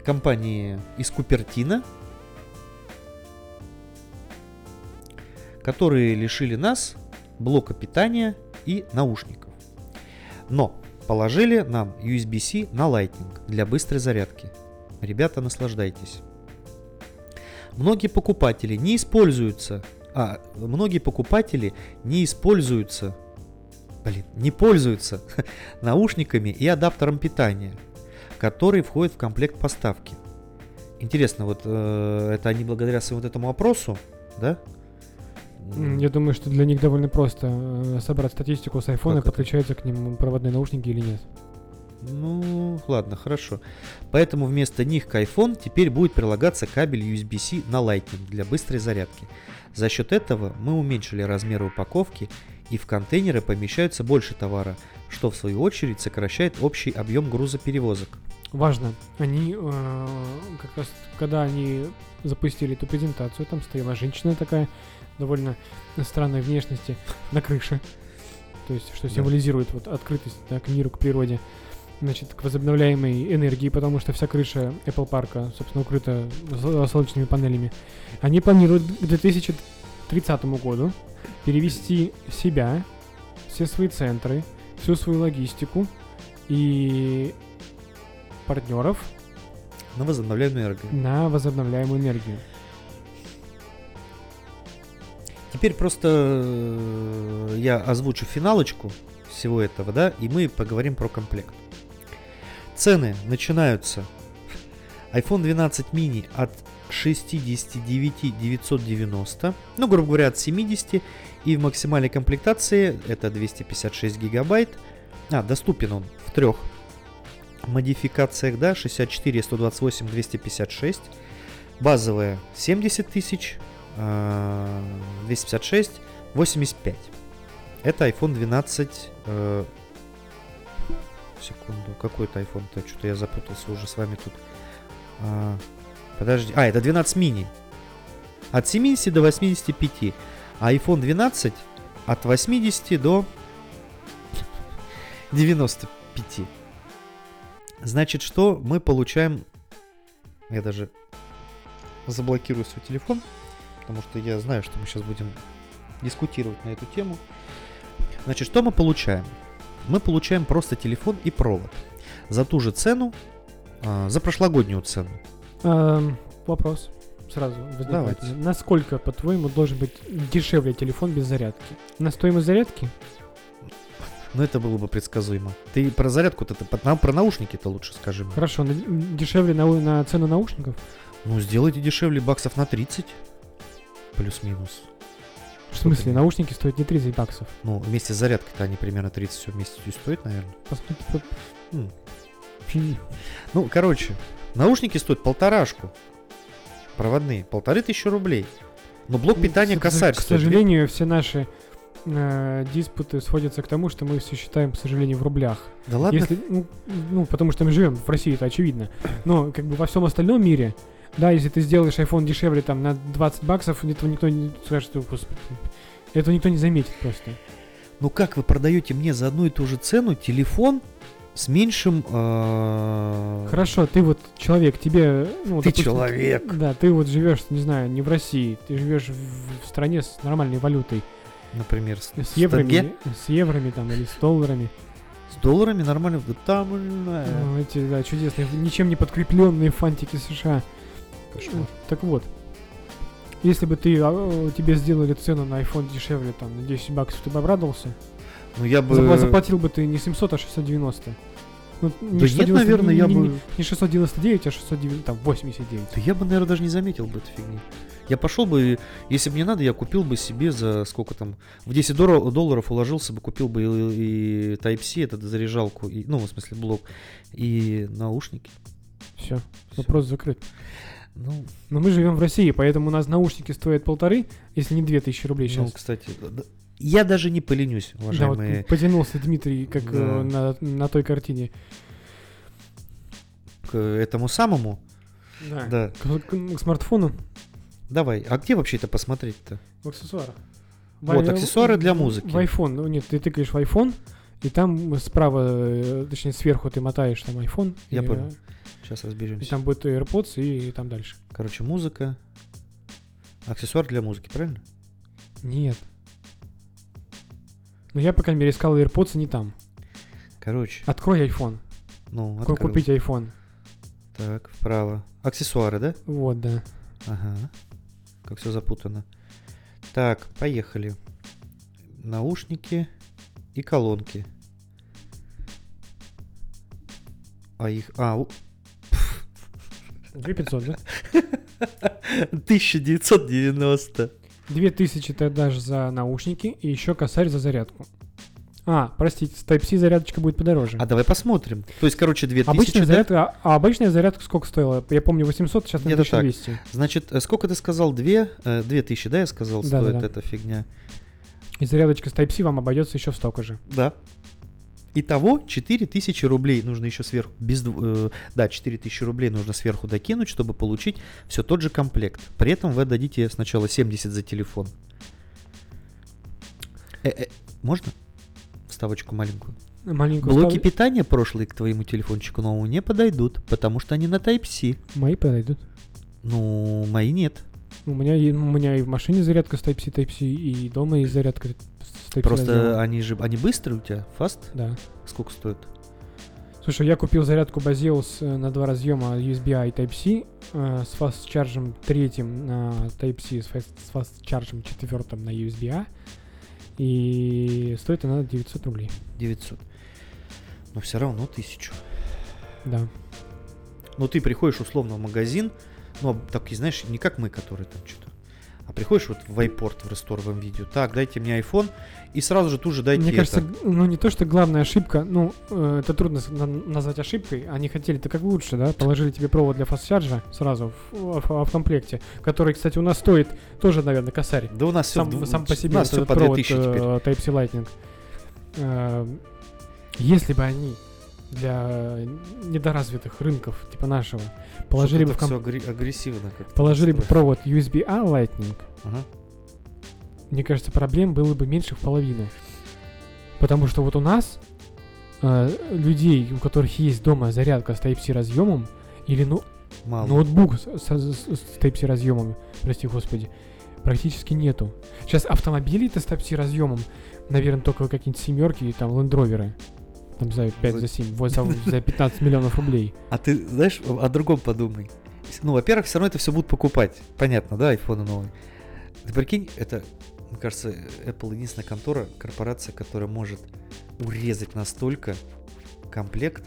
Компании из Купертино, которые лишили нас блока питания и наушников. Но положили нам USB-C на Lightning для быстрой зарядки. Ребята, наслаждайтесь. Многие покупатели не используются, а многие покупатели не используются, блин, не пользуются наушниками и адаптером питания, который входит в комплект поставки. Интересно, вот э, это они благодаря своему вот этому опросу, да? Я думаю, что для них довольно просто э, собрать статистику с айфона, подключаются к ним проводные наушники или нет. Ну, ладно, хорошо. Поэтому вместо них к iPhone теперь будет прилагаться кабель USB-C на Lightning для быстрой зарядки. За счет этого мы уменьшили размеры упаковки и в контейнеры помещаются больше товара, что в свою очередь сокращает общий объем грузоперевозок. Важно, они э, как раз, когда они запустили эту презентацию, там стояла женщина такая, довольно странной внешности, на крыше. То есть, что Да. символизирует вот открытость да, к миру, к природе. Значит, к возобновляемой энергии, потому что вся крыша Apple парка, собственно, укрыта сол- солнечными панелями. Они планируют к 2030 году перевести себя, все свои центры, всю свою логистику и партнеров На возобновляемую энергию. на возобновляемую энергию. Теперь просто э, я озвучу финалочку всего этого, да, и мы поговорим про комплект. Цены начинаются. iPhone 12 mini от 69 990, ну, грубо говоря, от 70, и в максимальной комплектации это 256 гигабайт. А, доступен он в трех модификациях, да, 64, 128, 256. Базовая 70 тысяч, а, 256, 85. Это iPhone 12. э, секунду, какой это iPhone-то? Что-то я запутался уже с вами тут. А, подожди. А, это 12 мини. От 70 до 85. А iPhone 12 от 80 до 95. Значит, что мы получаем... Я даже заблокирую свой телефон, потому что я знаю, что мы сейчас будем дискутировать на эту тему. Значит, что мы получаем? Мы получаем просто телефон и провод. За ту же цену, а, за прошлогоднюю цену. Эм, вопрос сразу возникает. Давайте. Насколько, по-твоему, должен быть дешевле телефон без зарядки? На стоимость зарядки? Но это было бы предсказуемо. Ты про зарядку-то, на- про наушники-то лучше скажи мне. Хорошо, на- дешевле на, на цену наушников? Ну, сделайте дешевле баксов на 30. Плюс-минус. В смысле, наушники стоят не 30 баксов. Ну, вместе с зарядкой-то они примерно 30 все вместе и стоят, наверное. Посмотрите, по- М. Ну, короче, наушники стоят полторашку. Проводные. Полторы тысячи рублей. Но блок питания К- к- косарь К стоит сожалению, все наши э, диспуты сводятся к тому, что мы все считаем, к сожалению, в рублях. Да ладно. Если, ну, ну, потому что мы живем в России, это очевидно. Но как бы во всем остальном мире, да, если ты сделаешь iPhone дешевле там на 20 баксов, этого никто не скажет, что, господи, этого никто не заметит просто. Ну как вы продаете мне за одну и ту же цену телефон с меньшим... э, Хорошо, ты вот человек, тебе... Ну, Ты допустим, человек. Да, ты вот живешь, не знаю, не в России, ты живешь в, в стране с нормальной валютой, Например, с, с с еврами, тенге. с еврами там или с долларами. долларами нормально. Да Там, Ну, Эти, да, чудесные, ничем не подкрепленные фантики США. кошмар. Так вот, если бы ты, а, тебе сделали цену на iPhone дешевле, там, на 10 баксов, ты бы обрадовался? Ну я бы... Запла- Заплатил бы ты не 700, а 690. Ну, не Да нет, 690, наверное, я не, бы... не- не 699, а 609, там, 89. Да я бы, наверное, даже не заметил бы этой фигни. Я пошел бы, если бы мне надо, я купил бы себе за сколько там, в 10 дора- долларов уложился бы, купил бы и, и Type-C, этот заряжалку, и, ну, в смысле, блок, и наушники. Все, вопрос закрыт. Ну, Но мы живем в России, поэтому у нас наушники стоят полторы, если не две тысячи рублей ну, сейчас. кстати, да- да- я даже не поленюсь, Да, вот уважаемые. потянулся Дмитрий, как Да. э, на, на той картине. к этому самому. Да. Да. К, к- к смартфону Давай. А где вообще это посмотреть-то? в аксессуарах. Вот, В- аксессуары для музыки. В iPhone. Ну нет, ты тыкаешь в iPhone, и там справа, э, точнее сверху ты мотаешь там iPhone. Я и, понял. э, Сейчас И разберемся. там будет AirPods и, там дальше. Короче, музыка. Аксессуар для музыки, правильно? Нет. Но я, по крайней мере, искал AirPods и не там. Короче, Открой iPhone. ну, открыл. Купить iPhone. Так, вправо. Аксессуары, да? Вот, да. Ага. Как все запутано. Так, поехали. Наушники и колонки. А их... А, у- 2500, да? 1990. 2000 тогда же за наушники и еще косарь за зарядку. А, простите, с Type-C зарядочка будет подороже. А давай посмотрим. То есть, короче, 2000, Обычная да? зарядка, а, а обычная зарядка сколько стоила? Я помню 800, сейчас на Где-то так. 1200. Значит, э, сколько ты сказал? Две? Э, Две тысячи, да, я сказал, Да, да, стоит да. эта фигня? И зарядочка с Type-C вам обойдется еще в столько же. Да. Итого 4000 рублей нужно еще сверху, без, э, да, 4000 рублей нужно сверху докинуть, чтобы получить все тот же комплект. При этом вы отдадите сначала 70 за телефон. Э, э, можно вставочку маленькую? Маленькую Блоки ставлю- питания прошлые к твоему телефончику новому не подойдут, потому что они на Type-C. Мои подойдут. Ну, мои нет. У меня, и- у меня и в машине зарядка с Type-C, Type-C, и дома есть зарядка с Type-C. Просто они же, они быстрые у тебя, fast? Да. Сколько стоит? Слушай, я купил зарядку Baseus э, на два разъема USB-A и Type-C э, с fast charge третьим на Type-C, с fast, с fast charge четвертым на USB-A. И стоит она 900 рублей. 900. Но все равно тысячу. Да. Ну, ты приходишь условно в магазин, ну, так, и знаешь, не как мы, которые там что-то, а приходишь вот в iPort в ресторовом видео, так, дайте мне iPhone, и сразу же тут же дайте Мне кажется, ну не то, что главная ошибка, ну э, это трудно назвать ошибкой. Они хотели-то как лучше, да? Положили тебе провод для фастчарджа сразу в, в- в комплекте, который, кстати, у нас стоит тоже, наверное, косарь. Да у нас все, Сам, сам по себе у нас вот все этот по провод 2000 теперь. э, Type-C Lightning. Э, Если бы они для недоразвитых рынков, типа нашего, положили бы, в комп- агрессивно как-то. положили бы провод USB-A Lightning, Ага. мне кажется, проблем было бы меньше в половину. Потому что вот у нас э, людей, у которых есть дома зарядка с Type-C разъемом, или ну, Мало. ноутбук с, с- с- Type-C разъемом, прости господи, практически нету. Сейчас автомобилей-то с Type-C разъемом, наверное, только какие-нибудь семерки и там лендроверы. Там за 5, За- за 7, вот за, за 15 миллионов рублей. А ты, знаешь, о другом подумай. Ну, во-первых, все равно это все будут покупать. Понятно, да, айфоны новые. Ты прикинь, это, мне кажется, Apple единственная контора, корпорация, которая может урезать настолько комплект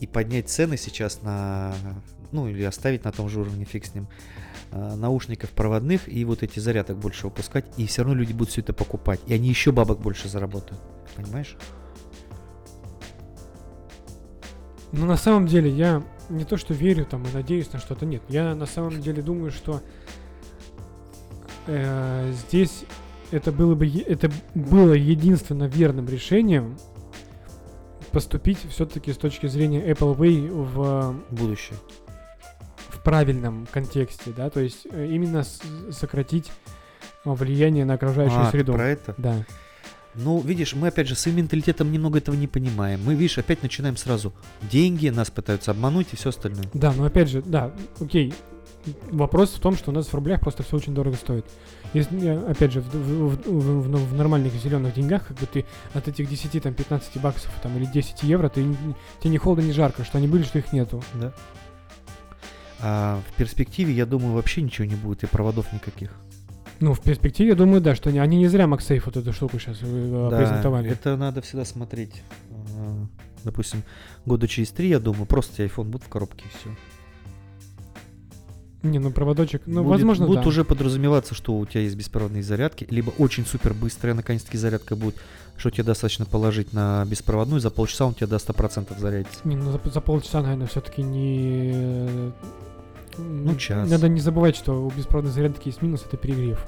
и поднять цены сейчас на, ну, или оставить на том же уровне, фиг с ним, а, наушников проводных и вот эти зарядок больше выпускать, и все равно люди будут все это покупать, и они еще бабок больше заработают. Понимаешь? Но на самом деле я не то что верю там и надеюсь на что-то, нет. Я на самом деле думаю, что э, здесь это было бы это было единственно верным решением поступить все-таки с точки зрения Apple Way в, Будущее. в правильном контексте, да, то есть э, именно сократить э, влияние на окружающую А, среду. про это? Да. Ну, видишь, мы опять же своим менталитетом немного этого не понимаем. Мы, видишь, опять начинаем сразу деньги, нас пытаются обмануть и все остальное. Да, но опять же, да, окей. вопрос в том, что у нас в рублях просто все очень дорого стоит. Если, э, опять же, в, в- в- в- в- нормальных зеленых деньгах, как бы ты от этих 10, там, 15 баксов там, или 10 евро, ты, тебе не холодно, не жарко, что они были, что их нету. Да. А в перспективе, я думаю, вообще ничего не будет и проводов никаких. Ну, в перспективе, я думаю, да, что они, они не зря MagSafe вот эту штуку сейчас Да, презентовали. это надо всегда смотреть. А, Допустим, года через три, я думаю, просто iPhone будет в коробке и все. Не, ну проводочек, ну, будет, возможно, будет да. уже подразумеваться, что у тебя есть беспроводные зарядки, либо очень супер быстрая наконец-таки зарядка будет, что тебе достаточно положить на беспроводную, за полчаса он тебе до 100% зарядится. Не, ну за, за полчаса, наверное, все-таки не... Ну, час. Надо не забывать, что у беспроводной зарядки есть минус, это перегрев.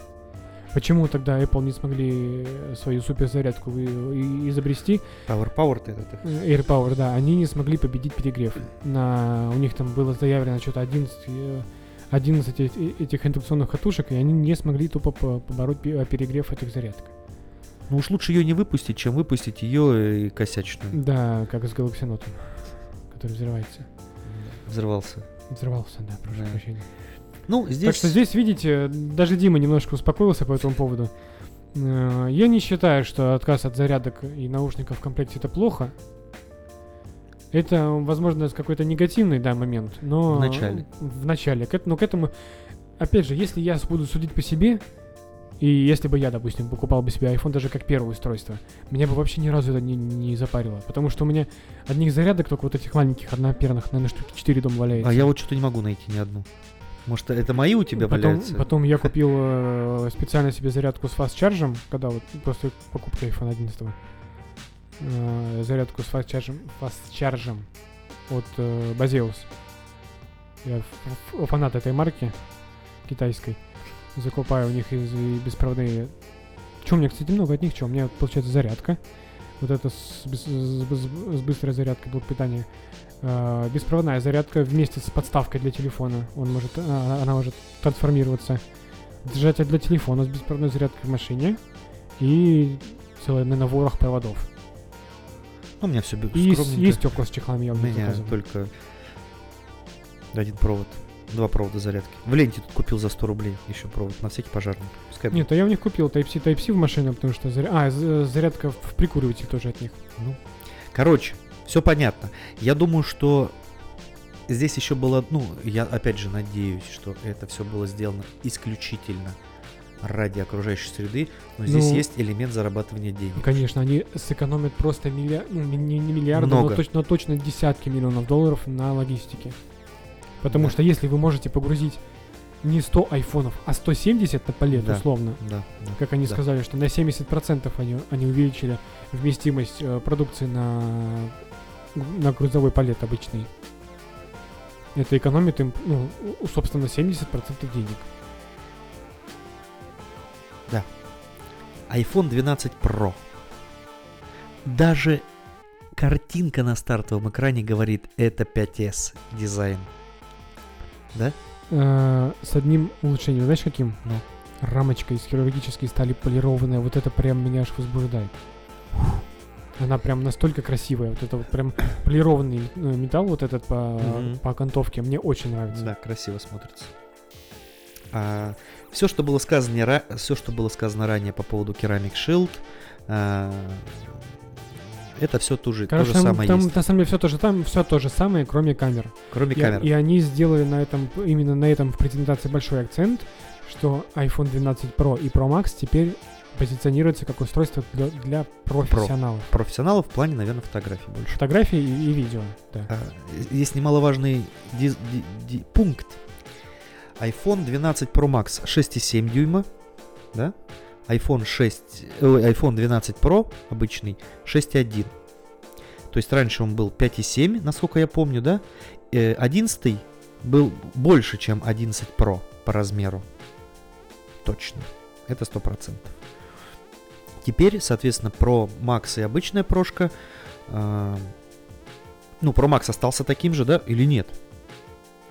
Почему тогда Apple не смогли э, свою суперзарядку изобрести? Power Power ты это ты. Э, AirPower, да, они не смогли победить перегрев. На, у них там было заявлено что-то 11, э, 11 э- этих индукционных катушек, и они не смогли тупо по- побороть пе- перегрев этих зарядок. Ну уж лучше ее не выпустить, чем выпустить ее и косячную. Да, как с Galaxy Note, который взрывается. Взрывался. Взрывался, да, прошу Да. прощения. Ну, здесь... Так что здесь, видите, даже Дима немножко успокоился по этому поводу. Э, Я не считаю, что отказ от зарядок и наушников в комплекте это плохо. Это, возможно, какой-то негативный, да, момент, но... В начале. В начале. Но к этому, опять же, если я буду судить по себе, и если бы я, допустим, покупал бы себе iPhone даже как первое устройство, меня бы вообще ни разу это не, не запарило. Потому что у меня одних зарядок, только вот этих маленьких, одноперных, наверное, штуки 4 дома валяется. А я вот что-то не могу найти ни одну. Может, это мои у тебя потом, валяются? потом я купил э, специально себе зарядку с fast charge, когда вот после покупки iPhone 11. э, зарядку с fast charge, fast charge от э, Baseus. Я фанат этой марки китайской. Закупаю у них из и беспроводные. Чем у меня, кстати, много от них. Что? У меня получается зарядка. Вот это с, с быс- с быстрой зарядкой блок питания. Э, беспроводная зарядка вместе с подставкой для телефона. Он может, а, она может трансформироваться. Держатель для телефона с беспроводной зарядкой в машине. И целый наверное, ворох проводов. Ну, у меня все И есть, есть стекла с чехлами, я У меня только один провод. Два провода зарядки. В ленте тут купил за 100 рублей еще провод. На всякий пожарный. Пускай Нет, а я у них купил Type-C, Type-C в машину, потому что... заря- А, з- зарядка в прикуриватель тоже от них. Ну, короче, все понятно. Я думаю, что здесь еще было, ну, я опять же надеюсь, что это все было сделано исключительно ради окружающей среды, но здесь Ну, есть элемент зарабатывания денег. Конечно, они сэкономят просто милля... ну, не, не миллиарды, Много. но точно, но точно десятки миллионов долларов на логистике. Потому Да. что если вы можете погрузить не 100 айфонов, а 170 на палет, Да. условно, Да, да. как они Да. сказали, что на 70% они, они увеличили вместимость э, продукции на, на грузовой палет обычный. Это экономит им, ну, собственно, 70% денег. iPhone 12 Pro. Даже картинка на стартовом экране говорит, это 5S дизайн. Да? Э, с одним улучшением, знаешь каким? Ну. Рамочка из хирургической стали полированная, вот это прям меня аж возбуждает. Она прям настолько красивая, вот это вот прям полированный э, металл вот этот по, Мгм. по окантовке, мне очень нравится. Да, красиво смотрится. все, что было сказано, все, что было сказано ранее по поводу Ceramic Shield, а, это все то же, то Короче, же там, самое там есть, на самом деле все то же там, все то же самое, кроме камер. кроме И, камер. и они сделали на этом, именно на этом в презентации большой акцент, что iPhone 12 Pro и Pro Max теперь позиционируются как устройство для, для профессионалов. Профессионалов в плане, наверное, фотографий больше. Фотографии и, и видео, да. А, Есть немаловажный диз- ди- ди- пункт. iPhone 12 Pro Max 6,7 дюйма, да? iPhone 6, ой, iPhone 12 Pro обычный 6,1. То есть раньше он был 5,7, насколько я помню, да? Э, 11 был больше, чем 11 Pro по размеру. Точно. Это 100%. Теперь, соответственно, Pro Max и обычная прошка. а, ну, Pro Max остался таким же, да? Или нет?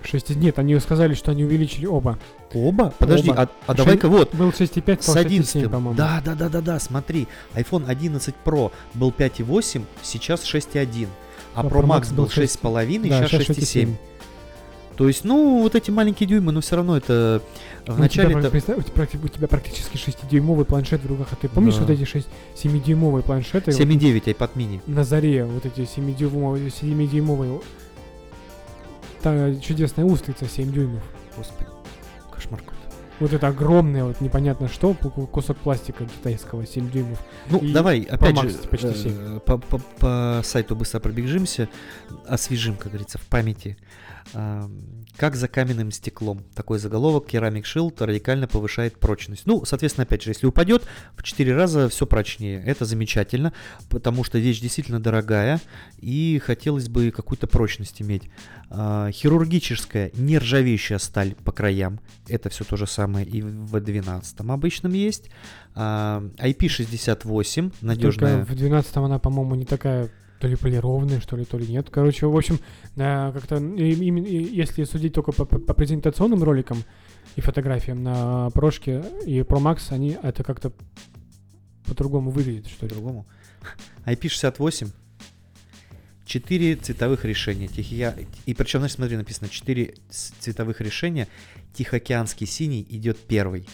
6, нет, они сказали, что они увеличили оба. Оба? Подожди, Оба. а, а давай-ка вот. Был 6,5, С стал 6,7, 11 по-моему. Да, да, да, да, да, смотри. iPhone 11 Pro был 5,8, сейчас 6,1. А А Pro Pro Max Max был был 6, 6,5, Да, сейчас 6,7. То есть, ну, вот эти маленькие дюймы, но все равно это Ну, вначале у, тебя, у, тебя, у тебя практически 6-дюймовый планшет в руках, а ты помнишь Да. вот эти 6 7-дюймовые планшеты? вот 7,9 iPad mini. на заре вот эти 7-дюймовые, 7-дюймовые та чудесная устрица 7 дюймов. Господи, кошмар какой-то. Вот это огромное, вот непонятно что, ку- ку- кусок пластика китайского 7 дюймов. Ну, И давай, опять же, почти э, семь. по, по- по сайту быстро пробежимся, освежим, как говорится, в памяти. А, Как за каменным стеклом. Такой заголовок Керамик Shield радикально повышает прочность. Ну, соответственно, опять же, если упадет, в 4 раза все прочнее. Это замечательно, потому что вещь действительно дорогая, и хотелось бы какую-то прочность иметь. А, Хирургическая нержавеющая сталь по краям. Это все то же самое и в 12 обычном есть. А, IP68, надежная. Только в 12 она, по-моему, не такая то ли полированная, что ли, то ли нет. Короче, в общем, э, как-то именно если судить только по, по- презентационным роликам и фотографиям на прошке и Pro Max, они это как-то по-другому выглядит, что ли. по-другому. IP68. 4 цветовых решения. Тихия... И причем, знаешь, смотри, написано 4 цветовых решения. Тихоокеанский синий идет первый.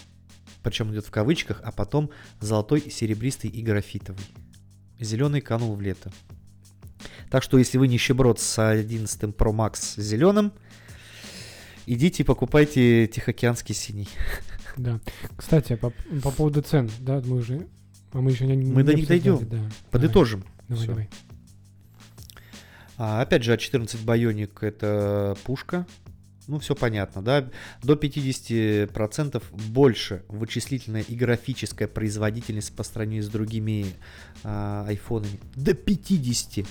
Причем идет в кавычках, а потом золотой, серебристый и графитовый. Зеленый канул в лето. Так что, если вы нищеброд с 11 Pro Max зеленым, идите и покупайте Тихоокеанский синий. Да. Кстати, по, по поводу цен, да, мы уже... а мы еще не, Мы не до них дойдем. Да. Подытожим. Давай, Всё. давай. А, опять же, А14 Байоник это пушка. Ну, все понятно, да? До 50% больше вычислительная и графическая производительность по сравнению с другими а, айфонами. До 50.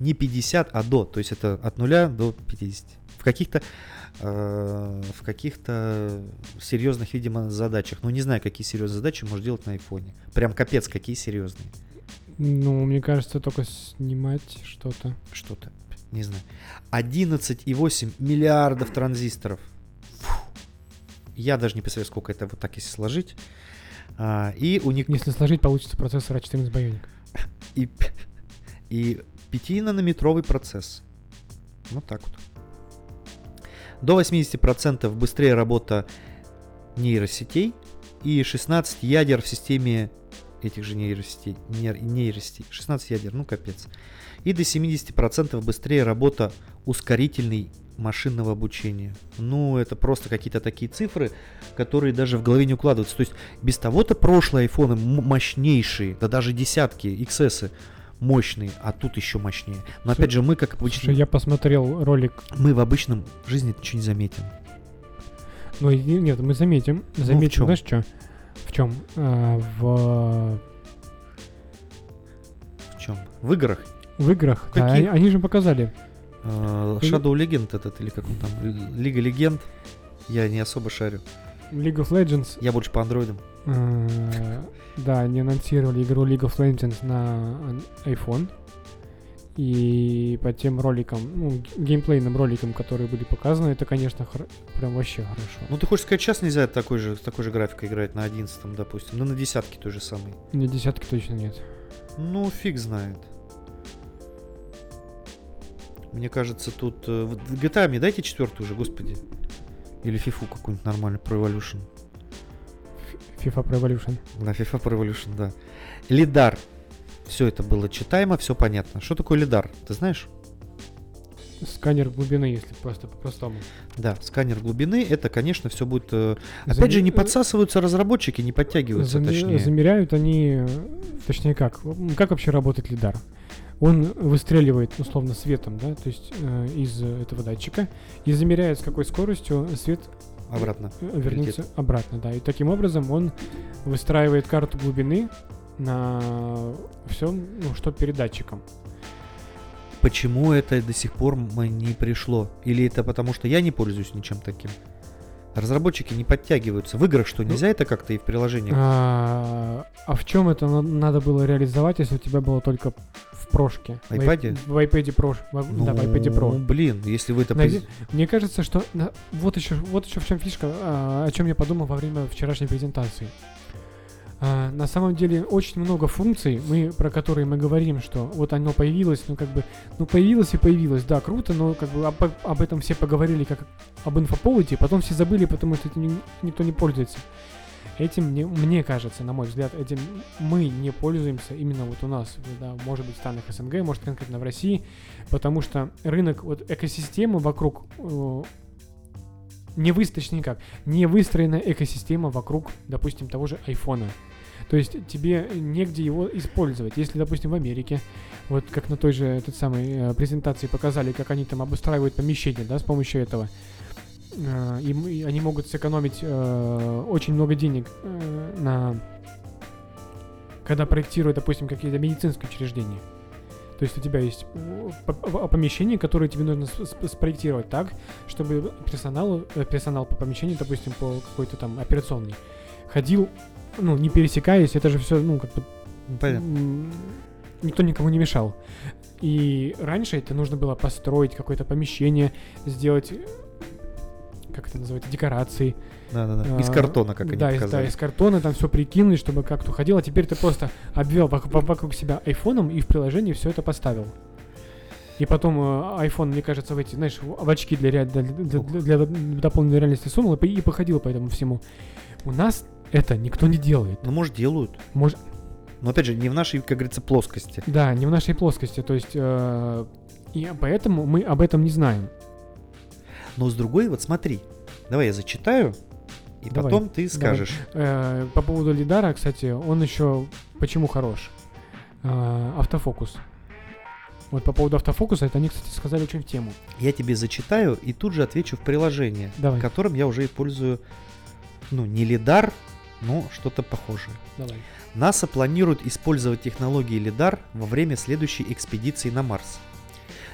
Не 50, а до. То есть это от 0 до 50. В каких-то э, в каких-то серьезных, видимо, задачах. Ну, не знаю, какие серьезные задачи можно делать на айфоне. Прям капец, какие серьезные. Ну, мне кажется, только снимать что-то. что-то, не знаю. 11,8 миллиардов транзисторов. Фу. Я даже не представляю, сколько это вот так, если сложить. А, и у них Если сложить, получится процессор А14 Bionic. и, и 5-нанометровый процесс. Вот так вот. До 80% быстрее работа нейросетей и 16 ядер в системе этих же нейросетей. нейр- нейросетей. 16 ядер, ну капец. И до 70% быстрее работа ускорительной машинного обучения. Ну, это просто какие-то такие цифры, которые даже в голове не укладываются. То есть без того-то прошлые айфоны мощнейшие, да даже десятки, XS мощные, а тут еще мощнее. Но опять же, мы как обычно, Слушай, я посмотрел ролик. мы в обычном жизни ничего не заметим. Ну, нет, мы заметим. Заметим, чём? знаешь, что? В чем? в, В чем? В играх. в играх. Да, Какие? они, они же показали. Или- Shadow Legend этот, или как он там, Лига Легенд. Я не особо шарю. League of Legends. Я больше по андроидам. э, да, они анонсировали игру League of Legends на iPhone. И по тем роликам, ну, геймплейным роликам, которые были показаны, это, конечно, хор- прям вообще хорошо. Ну, ты хочешь сказать, сейчас нельзя такой же, с такой же графикой играть на 11 допустим, ну, на десятке той же самой. Мне десятки точно нет. Ну, фиг знает. Мне кажется, тут... э, в GTA мне дайте четвертую уже, господи. Или FIFA какую-нибудь нормальную, Pro Evolution. FIFA Pro Evolution. На FIFA Pro Evolution, да. Лидар. Все это было читаемо, все понятно. Что такое лидар? Ты знаешь? Сканер глубины, если просто по-простому. Да, сканер глубины, это, конечно, все будет... э, Опять же, не э, подсасываются разработчики, не подтягиваются, Заме- точнее. Замеряют они, э, точнее как, как вообще работает лидар? Он выстреливает условно светом, да, то есть э, из этого датчика и замеряет с какой скоростью свет Обратно. э, вернется обратно, да. И таким образом он выстраивает карту глубины на всем, ну, что перед датчиком. Почему это до сих пор не пришло? Или это потому, что я не пользуюсь ничем таким? Разработчики не подтягиваются. В играх что, Ну, нельзя это как-то и в приложениях? А, а в чем это на- надо было реализовать, если у тебя было только прошке? В iPad? В, iPad Pro. в- да, в iPad Pro. Ну, блин, если вы это... Найди- Мне кажется, что вот еще вот еще в чем фишка, а, о чем я подумал во время вчерашней презентации. А, на самом деле очень много функций, мы, про которые мы говорим, что вот оно появилось, ну как бы, ну появилось и появилось, да, круто, но как бы об, об этом все поговорили как об инфоповоде, потом все забыли, потому что этим ни- никто не пользуется. Этим, мне, мне кажется, на мой взгляд, этим мы не пользуемся именно вот у нас, да, может быть, в странах СНГ, может, конкретно в России, потому что рынок, вот экосистема вокруг э, не выстроена никак, не выстроена экосистема вокруг, допустим, того же айфона. То есть тебе негде его использовать. Если, допустим, в Америке, вот как на той же этот самой э, презентации показали, как они там обустраивают помещение, да, с помощью этого, и, мы- и они могут сэкономить э, очень много денег э, на когда проектируют, допустим, какие-то медицинские учреждения. То есть у тебя есть э, помещение, которое тебе нужно спроектировать так, чтобы персонал, э, персонал по помещению, допустим, по какой-то там операционной, ходил, ну, не пересекаясь, это же все, ну, как бы Понятно. никто никому не мешал. И раньше это нужно было построить какое-то помещение, сделать, э, как это называется, декорации. Да-да-да. Из А, картона, как они да, из, да, показали. из картона там все прикинули, чтобы как то ходил, а теперь ты просто обвел вок- вок- вокруг себя айфоном и в приложении все это поставил. И потом э, iPhone, мне кажется, в эти, знаешь, в очки для, ре- для, для- для- для дополненной реальности сунул и, и походил по этому всему. У нас это никто не делает. Ну, может, делают. Может, Но, опять же, не в нашей, как говорится, плоскости. да, не в нашей плоскости. То есть, э, и поэтому мы об этом не знаем. Но с другой, вот смотри. Давай я зачитаю, и Давай, потом ты скажешь. Э, по поводу лидара, кстати, он еще почему хорош? Э, автофокус. Вот по поводу автофокуса, это они, кстати, сказали очень в тему. Я тебе зачитаю и тут же отвечу в приложение, Давай. которым я уже и пользую, ну, не лидар, но что-то похожее. Давай. НАСА планирует использовать технологии лидар во время следующей экспедиции на Марс.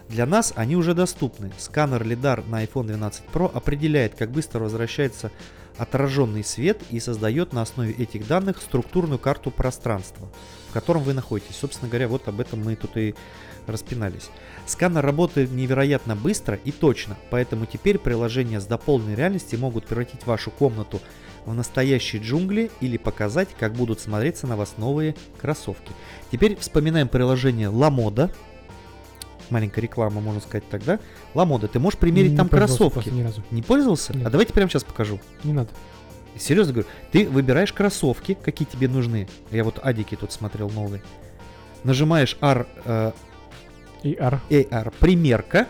Для нас они уже доступны. Сканер лидар на iPhone 12 Pro определяет, как быстро возвращается отраженный свет и создает на основе этих данных структурную карту пространства, в котором вы находитесь. Собственно говоря, вот об этом мы тут и распинались. Сканер работает невероятно быстро и точно, поэтому теперь приложения с дополненной реальностью могут превратить вашу комнату в настоящие джунгли или показать, как будут смотреться на вас новые кроссовки. Теперь вспоминаем приложение LaModa. Маленькая реклама, можно сказать тогда. LaModa, ты можешь примерить Не там кроссовки. ни разу. Не пользовался? Нет. А давайте прямо сейчас покажу. Не надо. Серьезно говорю, ты выбираешь кроссовки, какие тебе нужны. Я вот адики тут смотрел новые. Нажимаешь R, э, AR. AR примерка,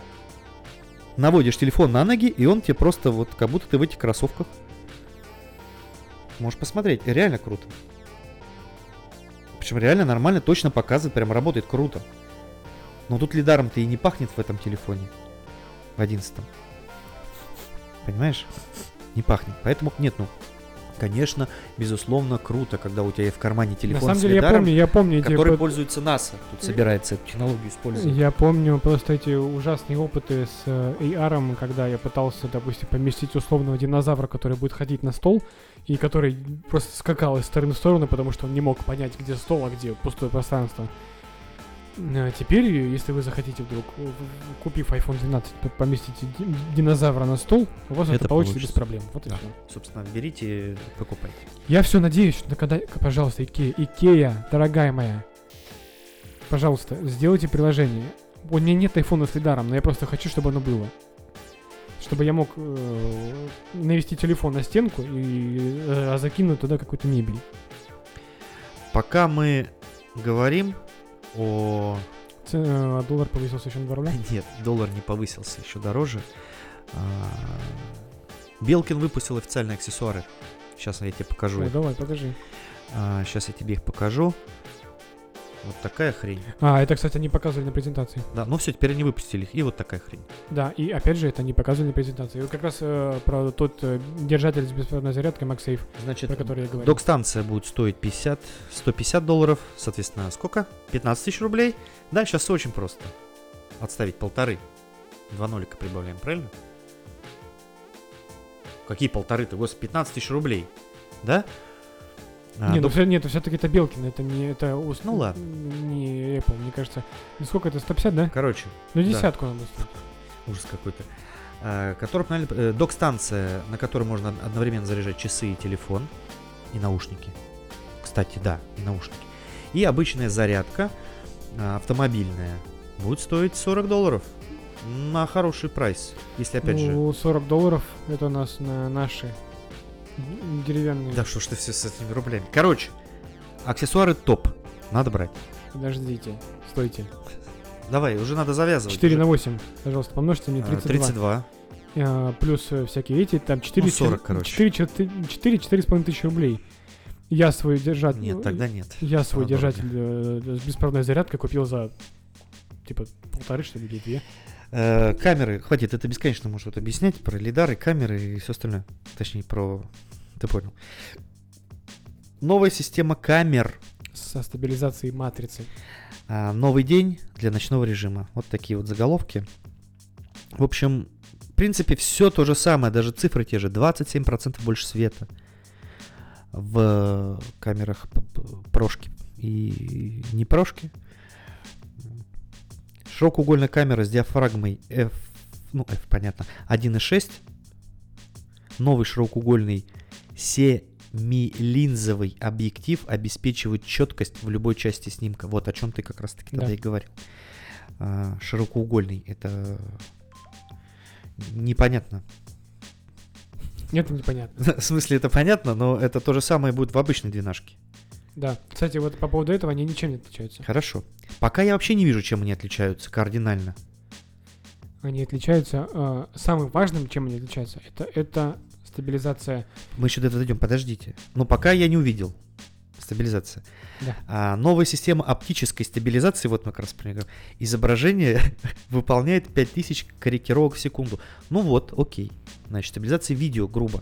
наводишь телефон на ноги, и он тебе просто вот как будто ты в этих кроссовках. Можешь посмотреть, реально круто. Причем реально нормально, точно показывает, прям работает круто. Но тут лидаром-то и не пахнет в этом телефоне. В одиннадцатом. Понимаешь? Не пахнет. Поэтому нет, ну, конечно, безусловно, круто, когда у тебя в кармане телефон На самом с деле, я лидаром, помню, я помню эти который вот- пользуется НАСА. Тут собирается эту технологию использовать. Я помню просто эти ужасные опыты с э, AR, когда я пытался, допустим, поместить условного динозавра, который будет ходить на стол, и который просто скакал из стороны в сторону, потому что он не мог понять, где стол, а где пустое пространство. Э, Теперь, если вы захотите вдруг, в- купив iPhone 12, п- поместите ди- динозавра на стол, у вас это, Это получится получится. без проблем. Вот и Да. Собственно, берите, покупайте. Я все надеюсь, что когда, пожалуйста, Икея, Икея, дорогая моя, пожалуйста, сделайте приложение. У меня нет айфона с лидаром, но я просто хочу, чтобы оно было. Чтобы я мог э, навести телефон на стенку и э, закинуть туда какую-то мебель. Пока мы говорим о... Э, доллар повысился еще на 2 рубля. Нет, доллар не повысился еще дороже. А, Белкин выпустил официальные аксессуары. Сейчас я тебе покажу их. давай, покажи. сейчас я тебе их покажу. Вот такая хрень. А, это, кстати, они показывали на презентации. Да, ну все, теперь они выпустили их. И вот такая хрень. Да, и опять же, это они показывали на презентации. И вот как раз э, про тот э, держатель с беспроводной зарядкой MagSafe, Значит, про который я говорил. док-станция будет стоить 50, 150 долларов. Соответственно, сколько? 15 тысяч рублей. Да, сейчас очень просто. Отставить полторы. Два нолика прибавляем, правильно? Какие полторы-то? Господи, 15 тысяч рублей. Да? А, Не, ну док- все, нет, все-таки это Белкин, это не это ус- Ну ладно. Не Apple, мне кажется. Ну сколько это, 150, да? Короче, Ну да. десятку надо стоить. ужас какой-то. А, который, правильно, э, док-станция, на которой можно одновременно заряжать часы и телефон, и наушники. кстати, да, и наушники. И обычная зарядка а, автомобильная будет стоить 40 долларов на хороший прайс, если опять же... Ну, 40 долларов это у нас на наши деревянные. Да что ж ты все с этими рублями. Короче, аксессуары топ. Надо брать. Подождите, стойте. Давай, уже надо завязывать. 4 уже. на 8, пожалуйста, помножьте мне А, 32. 32. А, плюс э, всякие эти, там 4, Ну, 40, короче. 4, 4, 4, 4,5 тысячи рублей. Я свой держатель... Нет, тогда нет. Я свой Она держатель э, с беспроводной зарядкой купил за, типа, полторы, что ли, или две. Э, камеры, хватит, это бесконечно может вот объяснять про лидары, камеры и все остальное. Точнее, про... Ты понял. Новая система камер. Со стабилизацией матрицы. А, новый день для ночного режима. Вот такие вот заголовки. В общем, в принципе, все то же самое, даже цифры те же. 27% больше света в камерах прошки и не прошки. Широкоугольная камера с диафрагмой F, ну F понятно, 1.6. Новый широкоугольный семилинзовый объектив обеспечивает четкость в любой части снимка. Вот о чем ты как раз таки тогда Да. и говорил. А, широкоугольный, это непонятно. Это непонятно. В смысле, это понятно, но это то же самое будет в обычной двенашке. Да. Кстати, вот по поводу этого они ничем не отличаются. Хорошо. Пока я вообще не вижу, чем они отличаются кардинально. Они отличаются... э, самым важным, чем они отличаются, это, это стабилизация. Мы еще до этого дойдем, подождите. Но пока я не увидел. Стабилизация. Да. А, новая система оптической стабилизации, вот мы как раз про говорим. изображение выполняет 5000 корректировок в секунду. Ну вот, окей. Значит, стабилизация видео, грубо.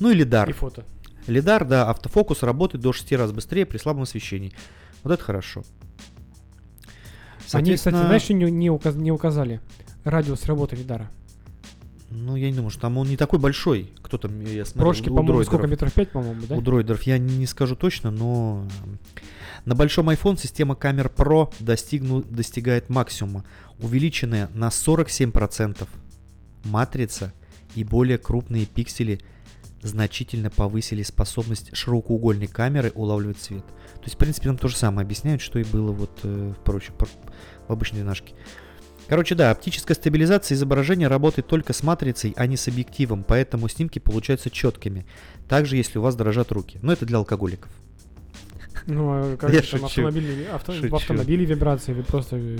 Ну и лидар. И фото. Лидар, да, автофокус работает до 6 раз быстрее при слабом освещении. Вот это хорошо. Они, кстати, знаешь, не, не, указ- не указали? Радиус работы лидара. Ну, я не думаю, что там он не такой большой. Кто там, я смотрел, Прошки, у по-моему, сколько метров 5, по-моему, да? У дроидеров я не скажу точно, но на большом iPhone система камер Pro достигну, достигает максимума, увеличенная на 47%. Матрица и более крупные пиксели значительно повысили способность широкоугольной камеры улавливать цвет. То есть, в принципе, нам то же самое объясняют, что и было вот э, в, проч- пр- в обычной двенашке. Короче, да, оптическая стабилизация изображения работает только с матрицей, а не с объективом, поэтому снимки получаются четкими. Также, если у вас дрожат руки. Но это для алкоголиков. Ну, а как Я там шучу. автомобильные- авто- в автомобиле вибрации или просто э,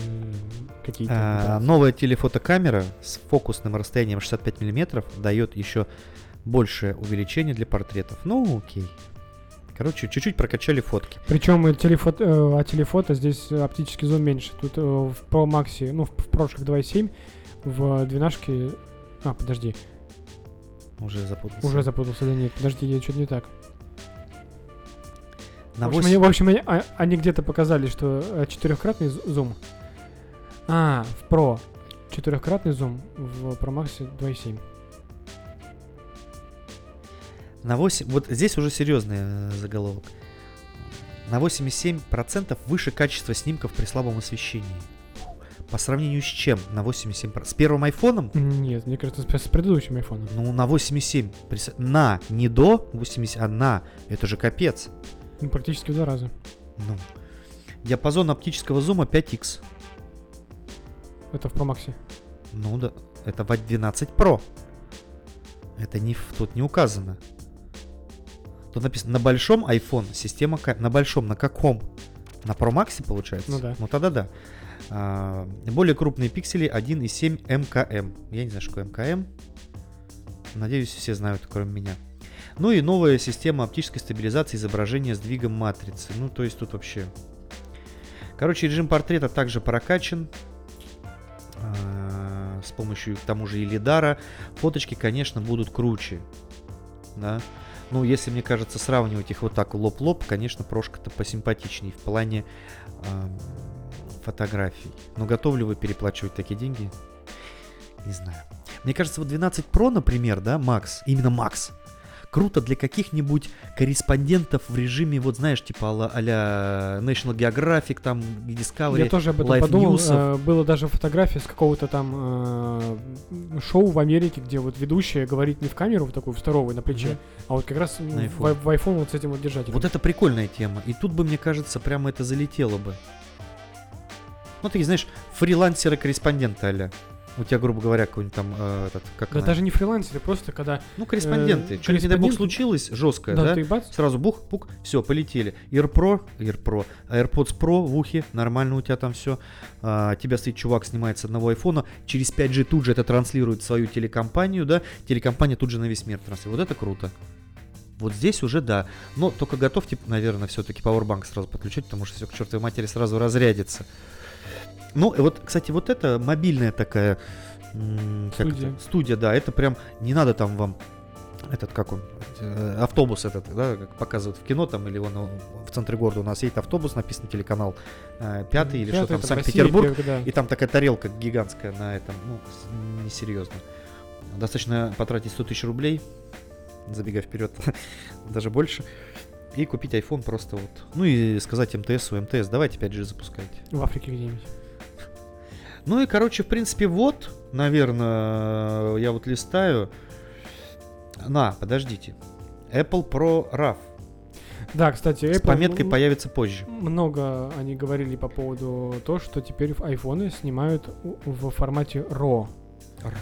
какие-то А, вибрации? новая телефотокамера с фокусным расстоянием 65 мм дает еще большее увеличение для портретов. Ну, окей. Короче, чуть-чуть прокачали фотки. Причем и телефото, э, а телефото здесь э, оптический зум меньше. Тут э, в Pro Max, ну, в, в прошках 2.7, в 12 А, подожди, Уже запутался. уже запутался, да нет, подожди, я что-то не так. На в общем, 8 они, в общем, они, а- они где-то показали, что э, четырехкратный зум. А, в Pro четырехкратный зум, в Pro Max 2.7. На 8, вот здесь уже серьезный э, заголовок. На 87% выше качество снимков при слабом освещении. По сравнению с чем? На 87%? С первым айфоном? Нет, мне кажется, с, предыдущим айфоном. Ну, на 87. Прис- На, не до 80, а на. Это же капец. Ну, практически в два раза. Ну. Диапазон оптического зума 5x. Это в Pro Max. Ну да, это в 12 Pro. Это не, тут не указано. Тут написано, на большом iPhone система... На большом, на каком? На Pro Max получается? Ну да. Ну тогда да. А, более крупные пиксели 1,7 МКМ. Я не знаю, что такое МКМ. Надеюсь, все знают, кроме меня. Ну и новая система оптической стабилизации изображения с двигом матрицы. Ну, то есть тут вообще... Короче, режим портрета также прокачан. А, С помощью, к тому же, и лидара. Фоточки, конечно, будут круче. Да. Ну, если, мне кажется, сравнивать их вот так лоб-лоб, конечно, прошка-то посимпатичнее в плане ам, фотографий. Но готовы ли вы переплачивать такие деньги? Не знаю. Мне кажется, вот 12 Pro, например, да, Макс, именно Макс, круто для каких-нибудь корреспондентов в режиме, вот знаешь, типа а-ля, National Geographic, там, Discovery, Я тоже об этом Life подумал. News'ов. Э, Было даже фотография с какого-то там э, шоу в Америке, где вот ведущая говорит не в камеру, в такую в здоровую на плече, Мгм. а вот как раз На в, iPhone. в iPhone вот с этим вот держателем. Вот это прикольная тема. И тут бы, мне кажется, прямо это залетело бы. Ну, такие, знаешь, фрилансеры-корреспонденты а У тебя, грубо говоря, какой-нибудь там, э, этот, как Да она? даже не фрилансеры, просто когда Ну, корреспонденты. э, Что-нибудь, не дай бог, случилось, жесткое, да, да? ты бац, Сразу бух, пук, все, полетели. AirPro, AirPro, AirPods Pro в ухе, нормально у тебя там все. тебя стоит чувак, снимает с одного айфона, через 5G тут же это транслирует в свою телекомпанию, да, телекомпания тут же на весь мир транслирует. Вот это круто. Вот здесь уже да. Но только готовьте, наверное, все-таки Powerbank сразу подключать, потому что все к чертовой матери сразу разрядится. Ну, вот, кстати, вот это мобильная такая Студия. это? студия, да, это прям не надо там вам этот, как он, э, автобус этот, да, как показывают в кино там, или он в центре города у нас едет автобус, написан телеканал э, пятый или что там, Санкт-Петербург, да. и там такая тарелка гигантская на этом, ну, несерьезно. Достаточно потратить 100 тысяч рублей, забегая вперед, даже больше, и купить iPhone просто вот. Ну и сказать МТС, МТС, давайте 5G запускайте. В Африке где-нибудь. Ну и, короче, в принципе, вот, наверное, я вот листаю. На, подождите. Apple Pro RAW Да, кстати, Apple с пометкой появится позже. много они говорили по поводу того, что теперь в айфоны снимают в формате RAW.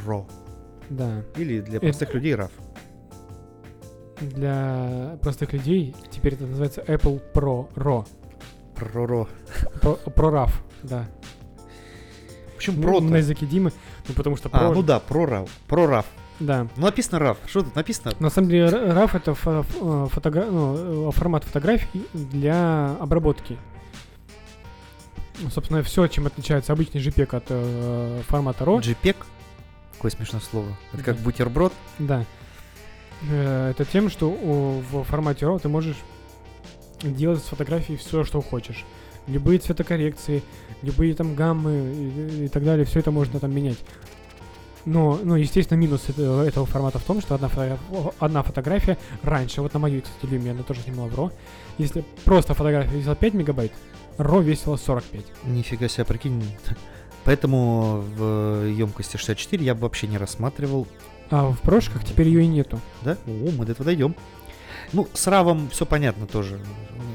RAW. Да. Или для Это- простых людей RAW. Для простых людей теперь это называется Apple Pro RAW. Pro RAW. Pro, Pro RAW, да. Почему Pro? на языке Димы, ну потому что А, Pro, ну да, Pro RAW. Pro RAW. да. Ну написано RAW. Что тут написано? На самом деле RAW это фо- э, фотогра- ну, э, формат фотографий для обработки. Ну, собственно, все, чем отличается обычный JPEG от э, формата RAW. JPEG. Какое смешное слово. Это как Да. бутерброд. Да. Э, Это тем, что о, в формате RAW ты можешь делать с фотографией все, что хочешь. Любые цветокоррекции, любые там гаммы и, и так далее, все это можно там менять. Но, ну, естественно, минус это- этого формата в том, что одна, фото- одна фотография раньше, вот на моей, кстати, люме, она тоже снимала в RAW, если просто фотография весила 5 мегабайт, RAW весила 45. Нифига себе, прикинь. Поэтому в емкости 64 я бы вообще не рассматривал А в прошках теперь ее и нету. Да? О, мы до этого дойдем. Ну, с равом все понятно тоже.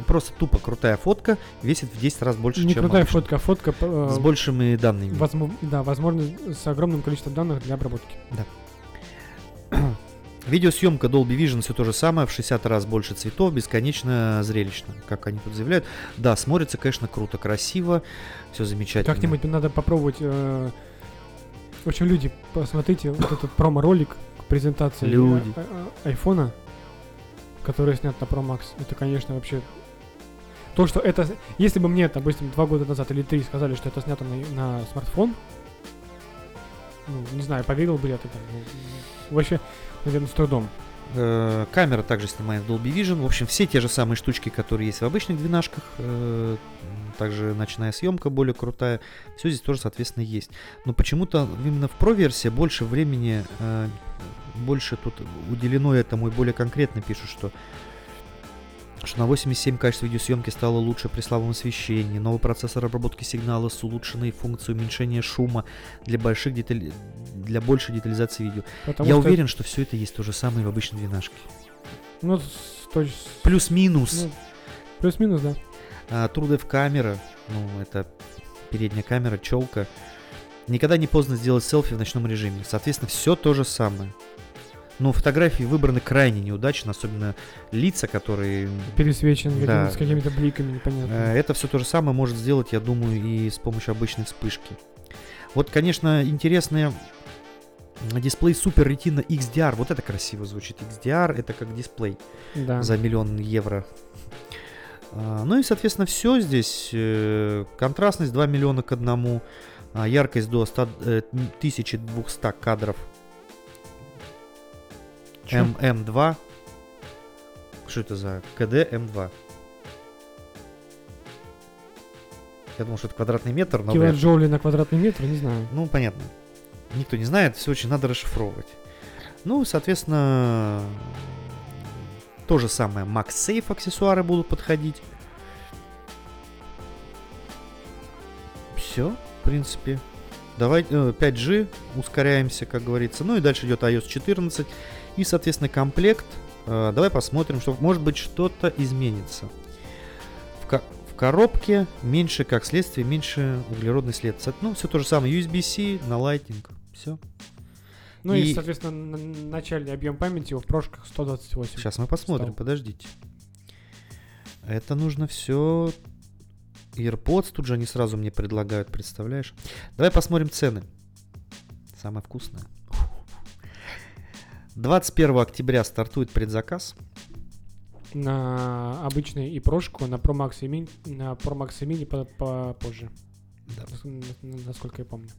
Просто тупо крутая фотка весит в 10 раз больше, Не чем крутая обычно. фотка, а фотка э, С большими данными. Возможно, да, возможно, с огромным количеством данных для обработки. Видеосъемка Dolby Vision все то же самое, в 60 раз больше цветов, бесконечно зрелищно, как они тут заявляют. Да, смотрится, конечно, круто, красиво, все замечательно. Как-нибудь надо попробовать. э, В общем, люди, посмотрите вот этот промо-ролик к презентации Люди. а- а- айфона, который снят на Pro Max. Это, конечно, вообще... То, что это... Если бы мне, допустим, два года назад или три сказали, что это снято на, на смартфон, ну, не знаю, поверил бы я тогда. Ну, вообще, наверное, с трудом. Э, Камера также снимает Dolby Vision. В общем, все те же самые штучки, которые есть в обычных двенашках. э, Также ночная съемка более крутая. Все здесь тоже, соответственно, есть. Но почему-то именно в Pro-версии больше времени, э, больше тут уделено этому и более конкретно пишут, что что на 87 качество видеосъемки стало лучше при слабом освещении, новый процессор обработки сигнала с улучшенной функцией уменьшения шума для больших деталей, для большей детализации видео. Потому Я что, уверен, что все это есть то же самое в обычной двенашке. Ну, с точ- Плюс-минус. ну, плюс-минус, да. А, TrueDepth камера, ну, это передняя камера, челка. Никогда не поздно сделать селфи в ночном режиме. Соответственно, все то же самое. Но фотографии выбраны крайне неудачно, особенно лица, которые... Пересвечен Да. с какими-то бликами непонятными. Э, Это все то же самое может сделать, я думаю, и с помощью обычной вспышки. Вот, конечно, интересные дисплей Super Retina XDR. Вот это красиво звучит. XDR это как дисплей. да. за миллион евро. А, Ну и, соответственно, все здесь. э, Контрастность 2 миллиона к одному. а, Яркость до 100, э, 1200 кадров. Чё? М- М2. Что это за КД М2? Я думал, что это квадратный метр, но. Килоджоули на квадратный метр, не знаю. Ну, понятно. Никто не знает, все очень надо расшифровывать. Ну, соответственно, То же самое MagSafe аксессуары будут подходить. Все, в принципе. Давай, э, 5G, ускоряемся, как говорится. Ну и дальше идет iOS 14. И, соответственно, комплект. Э, давай посмотрим, что может быть что-то изменится. В, ко- в коробке меньше, как следствие, меньше углеродный след. Ну, все то же самое. USB-C на Lightning. Все. Ну и, И- соответственно, начальный объем памяти в прошках 128. Сейчас мы посмотрим, Стал. подождите. Это нужно все... AirPods тут же они сразу мне предлагают, представляешь? Давай посмотрим цены. Самое вкусное. 21 октября стартует предзаказ. На обычный и прошку, на Pro Max и Mini, на Pro Max и Mini по- попозже. Да. Насколько я помню.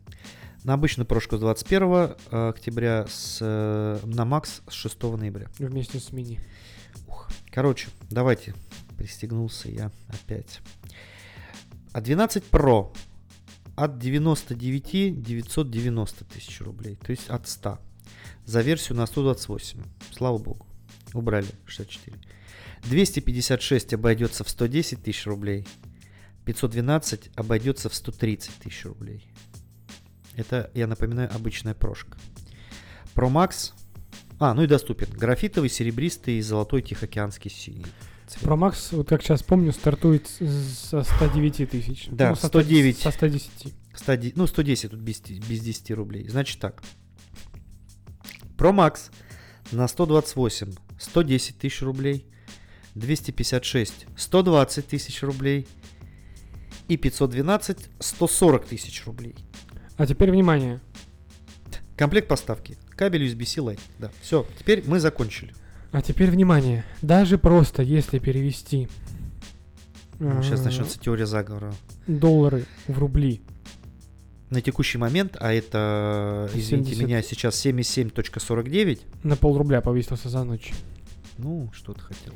На обычную прошку с 21 октября, с, э, на Max с 6 ноября. Вместе с Mini. Короче, давайте. Пристегнулся я опять. А 12 Pro от 99 990 тысяч рублей. То есть от 100. За версию на 128. Слава богу. Убрали 64. 256 обойдется в 110 тысяч рублей. 512 обойдется в 130 тысяч рублей. Это, я напоминаю, обычная прошка. Pro Max. А, ну и доступен. Графитовый, серебристый и золотой тихоокеанский синий. цвет. Pro Max, вот как сейчас помню, стартует со 109 тысяч. Да, Ну, со 109. Со 110. 110 ну, 110 тут без, без 10 рублей. Значит так. Pro Max на 128 110 тысяч рублей. 256 120 тысяч рублей. И 512 140 тысяч рублей. А теперь внимание. Комплект поставки. Кабель USB-C Lite. Да, все, теперь мы закончили. А теперь внимание. Даже просто если перевести Сейчас э, начнется теория заговора. доллары в рубли, На текущий момент, а это, извините 70. меня, сейчас 77.49. на полрубля повесился за ночь. Ну, что ты хотел.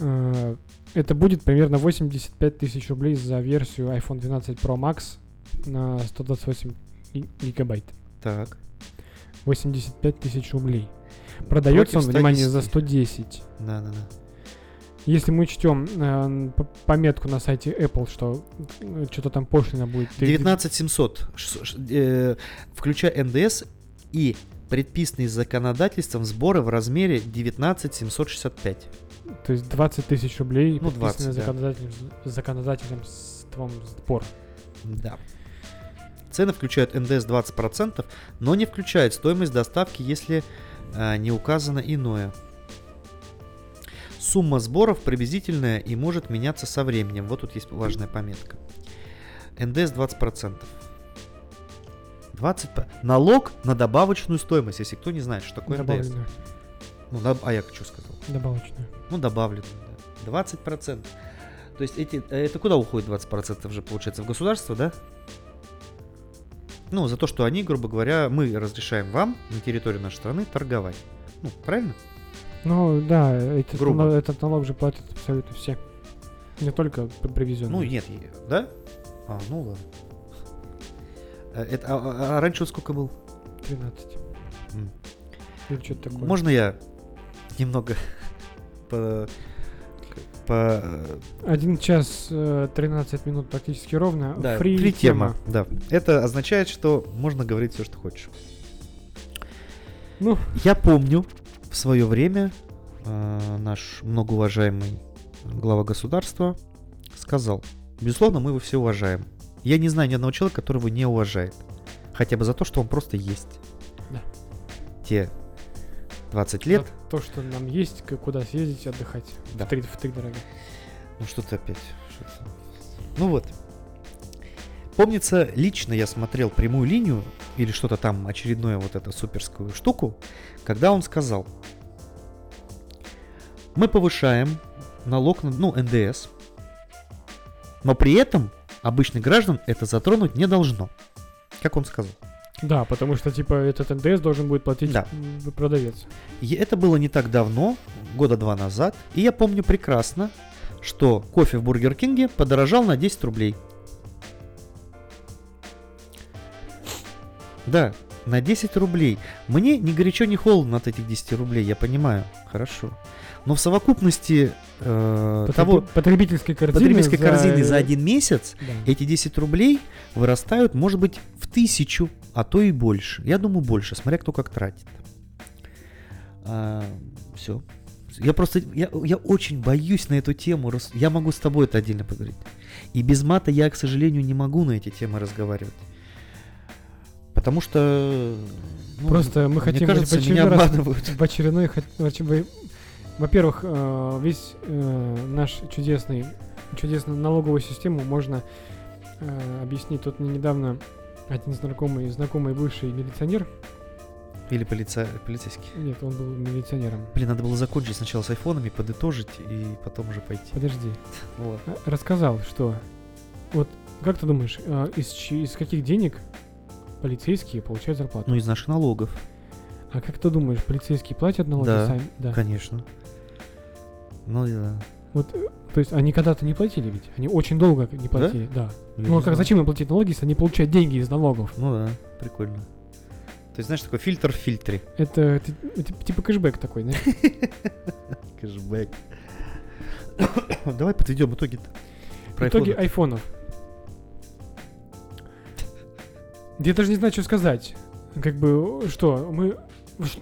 Э, Это будет примерно 85 тысяч рублей за версию iPhone 12 Pro Max на 128 ги- гигабайт. Так. 85 тысяч рублей. Продается он, внимание, за 110. 110. Да, да, да. Если мы учтем э, пометку на сайте Apple, что э, что-то там пошлина будет. ты- 19700, ш- ш- э, включая НДС и предписанные законодательством сборы в размере 19765. То есть 20 тысяч рублей, Ну, предписанные 20, да. законодателем, законодательством сбор. Да. Цены включают НДС 20%, но не включают стоимость доставки, если а, не указано иное. Сумма сборов приблизительная и может меняться со временем. Вот тут есть важная пометка. НДС 20%. 20 по- Налог на добавочную стоимость, если кто не знает, что такое НДС. Ну, доб- а я что сказал? Добавочную. Ну, добавленную, да. 20%. То есть эти, э, это куда уходит 20% же, получается, в государство, да? Ну, за то, что они, грубо говоря, мы разрешаем вам на территории нашей страны торговать. Ну, правильно? Ну да, этот, Грубо. нал- этот налог же платят абсолютно все. Не только привезенные. Ну, нет, да? А, ну ладно. Э, Это, а, а- а раньше сколько был? 13. М. Или что-то такое. Можно я немного по... по э, Один час э, 13 минут практически ровно. Да, Фри фри тема. тема. Да. Это означает, что можно говорить все, что хочешь. Ну. Я помню в свое время э, наш многоуважаемый глава государства сказал, безусловно, мы его все уважаем. Я не знаю ни одного человека, которого не уважает. Хотя бы за то, что он просто есть. Да. Те 20 лет. За То, что нам есть, куда съездить отдыхать. Да. В три, в три дорога. Ну что-то опять. что-то. Ну вот. Помнится, лично я смотрел прямую линию или что-то там, очередную вот эту суперскую штуку, когда он сказал, мы повышаем налог на, ну, НДС, но при этом обычных граждан это затронуть не должно. Как он сказал. Да, потому что, типа, этот НДС должен будет платить Да. продавец. И это было не так давно, года два назад. И я помню прекрасно, что кофе в Бургер Кинге подорожал на 10 рублей. Да, на 10 рублей. Мне ни горячо, ни холодно от этих 10 рублей, я понимаю, хорошо. Но в совокупности э, Потреб- того Потребительской корзины. потребительской за- корзины за один месяц Да. эти 10 рублей вырастают, может быть, в тысячу, а то и больше. Я думаю, больше, смотря кто как тратит. все. Я просто, я, я очень боюсь на эту тему. Я могу с тобой это отдельно поговорить. И без мата я, к сожалению, не могу на эти темы разговаривать. Потому что... ну, Просто мы мне хотим кажется, в очередной меня раз- обманывают. В очередной... Во-первых, э, весь э, наш чудесный, чудесную налоговую систему можно э, объяснить. Тут мне недавно один знакомый, знакомый бывший милиционер, Или полица... полицейский. нет, он был милиционером. Блин, надо было закончить сначала с айфонами, подытожить и потом уже пойти. Подожди. Вот. Рассказал, что вот как ты думаешь, из, из каких денег полицейские получают зарплату? Ну, из наших налогов, А как ты думаешь, полицейские платят налоги Да, сами? Да. конечно. Ну, да. Вот, то есть они когда-то не платили ведь? Они очень долго не платили, да. Я Ну не а как, зачем им платить налоги, если они получают деньги из налогов? Ну да, прикольно. То есть, знаешь, такой фильтр в фильтре. Это, ти- ти- типа кэшбэк такой, знаешь? Кэшбэк. Давай подведем Итоги айфоны. айфонов. Я даже не знаю, что сказать. Как бы, что, мы...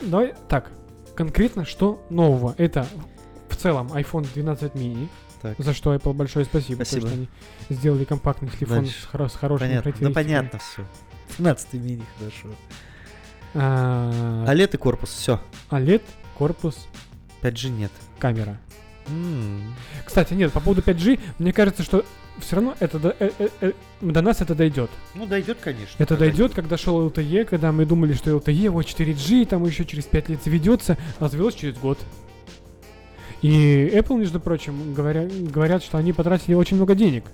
Давай так, конкретно, что нового? Это в целом iPhone 12 mini, Так. за что Apple большое спасибо, Спасибо. потому что они сделали компактный телефон Дальше. с, хоро- с хорошими Понятно. Характеристиками. понятно все. 17 мини, хорошо. А, OLED и корпус, все. OLED, корпус, 5G нет. камера. М, Кстати, нет, по поводу 5G, мне кажется, что все равно это до, э- э- э, до нас это дойдет. Ну, дойдет, конечно. Это когда- дойдет, когда шел LTE, когда мы думали, что LTE, вот 4G, там еще через 5 лет заведется, а завелось через год. И Apple, между прочим, говоря, говорят, что они потратили очень много денег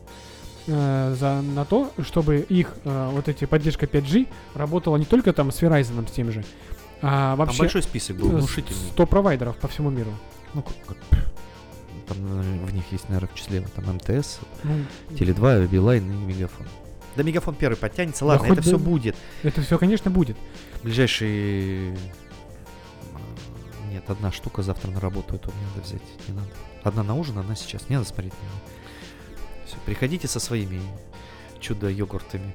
э, за, на то, чтобы их э, вот эти поддержка 5G работала не только там с Verizon с тем же, а Там вообще большой список был, внушительный. 100 провайдеров по всему миру. Ну, как- Там наверное, в них есть, наверное, в числе там МТС, Ну, Теле2, Билайн и Мегафон. Да Мегафон первый подтянется, ладно, хоть это все бы- будет. это все, конечно, будет. Ближайший... Нет, одна штука завтра на работу, эту мне надо взять, не надо. Одна на ужин, одна сейчас, не надо смотреть на нее. Все, приходите со своими чудо-йогуртами.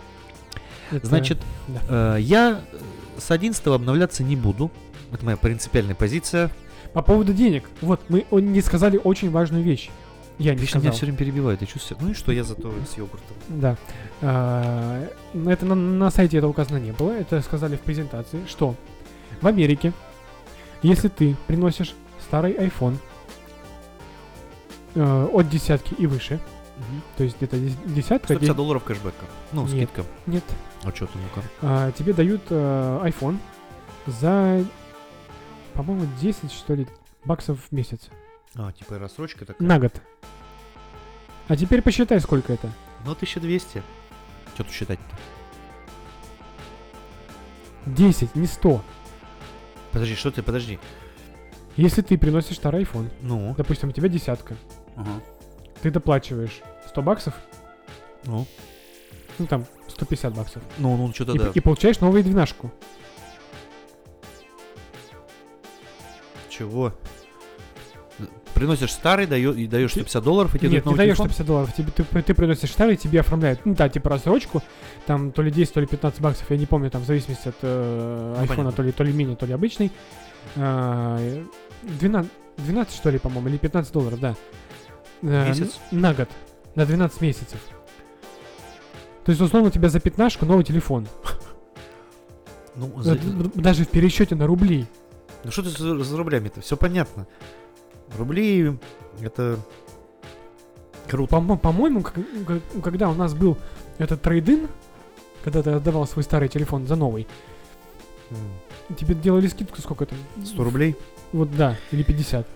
Это- Значит, да. э, я с 11 обновляться не буду. Это моя принципиальная позиция. По поводу денег. Вот, мы не сказали очень важную вещь. Я не Вечно меня сказал. все время перебивают, я чувствую. Ну и что я зато с йогуртом? Да. А, Это на, на сайте это указано не было. Это сказали в презентации, что в Америке, если ты приносишь старый iPhone э, от десятки и выше, то есть где-то дес- десятка, 150 де- долларов кэшбэка. Ну, Нет. скидка. нет, А что ты, ну-ка? а, тебе дают э, iPhone за, по-моему, 10 что ли баксов в месяц А, типа рассрочка такая. на год. А теперь посчитай, сколько это. Ну, 1200. Что тут считать-то? 10, не 100. Подожди, что ты, подожди. Если ты приносишь старый iPhone, Ну, допустим, у тебя десятка, ага. ты доплачиваешь 100 баксов, Ну, ну там 150 баксов, ну, ну, что-то и, да. и получаешь новую двенашку. Чего? Приносишь старый, даё- и даешь 150 долларов, и тебе Нет, не даешь телефон? 150 долларов, тебе, ты, ты приносишь старый, тебе оформляют, ну да, типа рассрочку, там то ли 10, то ли 15 баксов, я не помню, там в зависимости от э, Ну, айфона, то ли, то ли мини, то ли обычный. А, 12, 12 что ли, по-моему, или 15 долларов, да. Э, Месяц? На год, на 12 месяцев. То есть, условно, у тебя за пятнашку новый телефон. Ну, за- Д- д- Даже в пересчете на рубли. Ну что ты за, за рублями-то? Все понятно. Рубли это круто. По- По-моему, как- как- когда у нас был этот трейдин, когда ты отдавал свой старый телефон за новый, М, тебе делали скидку сколько там? 100 рублей. Вот да, или 50.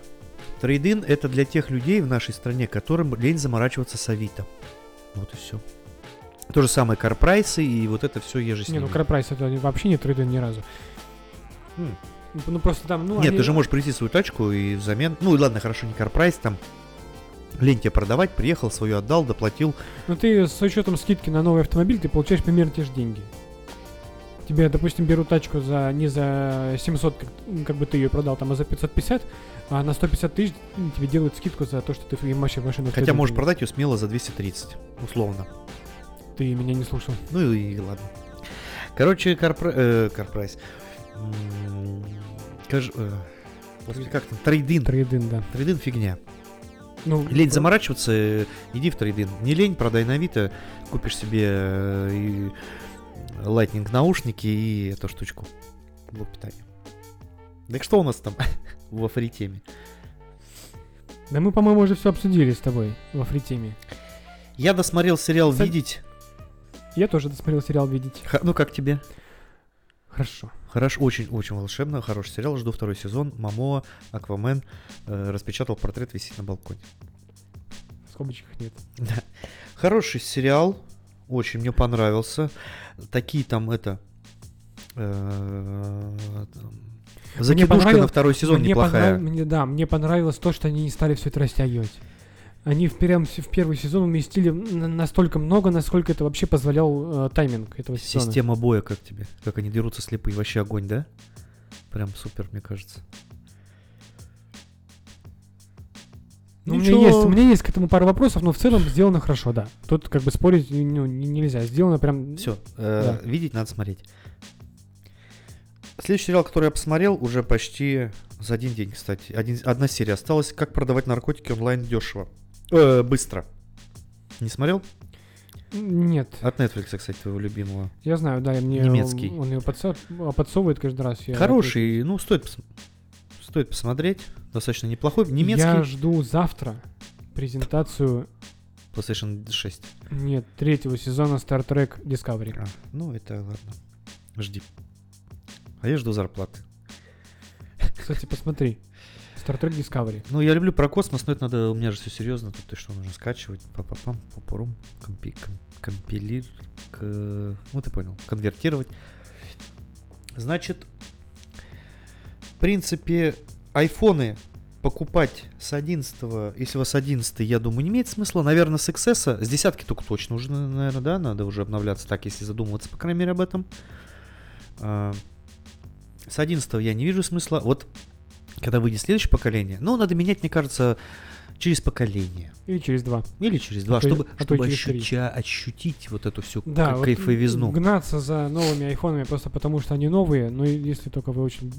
Трейдин это для тех людей в нашей стране, которым лень заморачиваться с Авито. Вот и все. То же самое карпрайсы и вот это все еже с Не, ну ними. Карпрайс это вообще не трейдин ни разу. М. Ну просто там, ну Нет, они- ты же можешь прийти свою тачку и взамен... Ну и ладно, хорошо, не карпрайс, там лень тебе продавать, приехал, свою отдал, доплатил. Ну ты с учетом скидки на новый автомобиль, ты получаешь примерно те же деньги. тебе, допустим, берут тачку за не за 700, как, как бы ты ее продал, там, а за 550, а на 150 тысяч тебе делают скидку за то, что ты им вообще машину Хотя можешь денег. продать ее смело за 230, условно. Ты меня не слушал. Ну и ладно. Короче, карпра... э, карпрайс. Каж- э, господи, как там? Трейдин. Трейдин, да. Трейдин фигня. Ну, Лень заморачиваться, э, иди в трейдин. Не лень, продай на Авито, купишь себе э, и Lightning наушники и эту штучку. Блок питания. Так что у нас там во фритеме? Да мы, по-моему, уже все обсудили с тобой во фритеме. Я досмотрел сериал Кстати- «Видеть». Я тоже досмотрел сериал «Видеть». Х- Ну, как тебе? Хорошо. Хорошо, очень-очень волшебно, хороший сериал, жду второй сезон. Мамо, Аквамен э, распечатал портрет, висит на балконе. Скобочек нет. Да. Хороший сериал, очень мне понравился. Такие там это... э, Закидушка на второй сезон мне неплохая. понрав- мне, да, мне понравилось то, что они не стали все это растягивать. Они в, прям в первый сезон уместили настолько много, насколько это вообще позволял э, тайминг этого сезона. Система боя как тебе? Как они дерутся слепые? Вообще огонь, да? Прям супер, мне кажется. Ну, у, меня есть, у меня есть к этому пару вопросов, но в целом сделано хорошо, да. Тут как бы спорить ну, не- нельзя. Сделано прям... Все, Да. видеть надо смотреть. Следующий сериал, который я посмотрел, уже почти за один день, кстати. Один- одна серия осталась. Как продавать наркотики онлайн дешево. Э, быстро. Не смотрел? Нет. От Netflix, кстати, твоего любимого. Я знаю, да, и мне Немецкий. он ее подсо- подсовывает каждый раз. я- Хороший, ну, стоит, пос- стоит посмотреть. Достаточно неплохой. Немецкий. Я жду завтра презентацию, PlayStation 6. нет, третьего сезона Star Trek Discovery. А, ну, это ладно. Жди. А я жду зарплаты. Кстати, посмотри. Star Trek Discovery. Ну, я люблю про космос, но это надо, у меня же все серьезно, тут и что нужно скачивать, папа-пам, папарум, компи, ком- компилир, к- ну ты понял, конвертировать. Значит, в принципе, айфоны покупать с 11 если у вас 11 я думаю, не имеет смысла. Наверное, с XS, с десятки только точно уже, наверное, да, надо уже обновляться так, если задумываться, по крайней мере, об этом. А, С 11 я не вижу смысла. Вот когда выйдет следующее поколение, ну, надо менять, мне кажется, через поколение. Или через два. Или через два, А чтобы, а чтобы ощутя- ощутить вот эту всю Да, вот кайфовизну. гнаться за новыми айфонами просто потому, что они новые, и если только вы очень...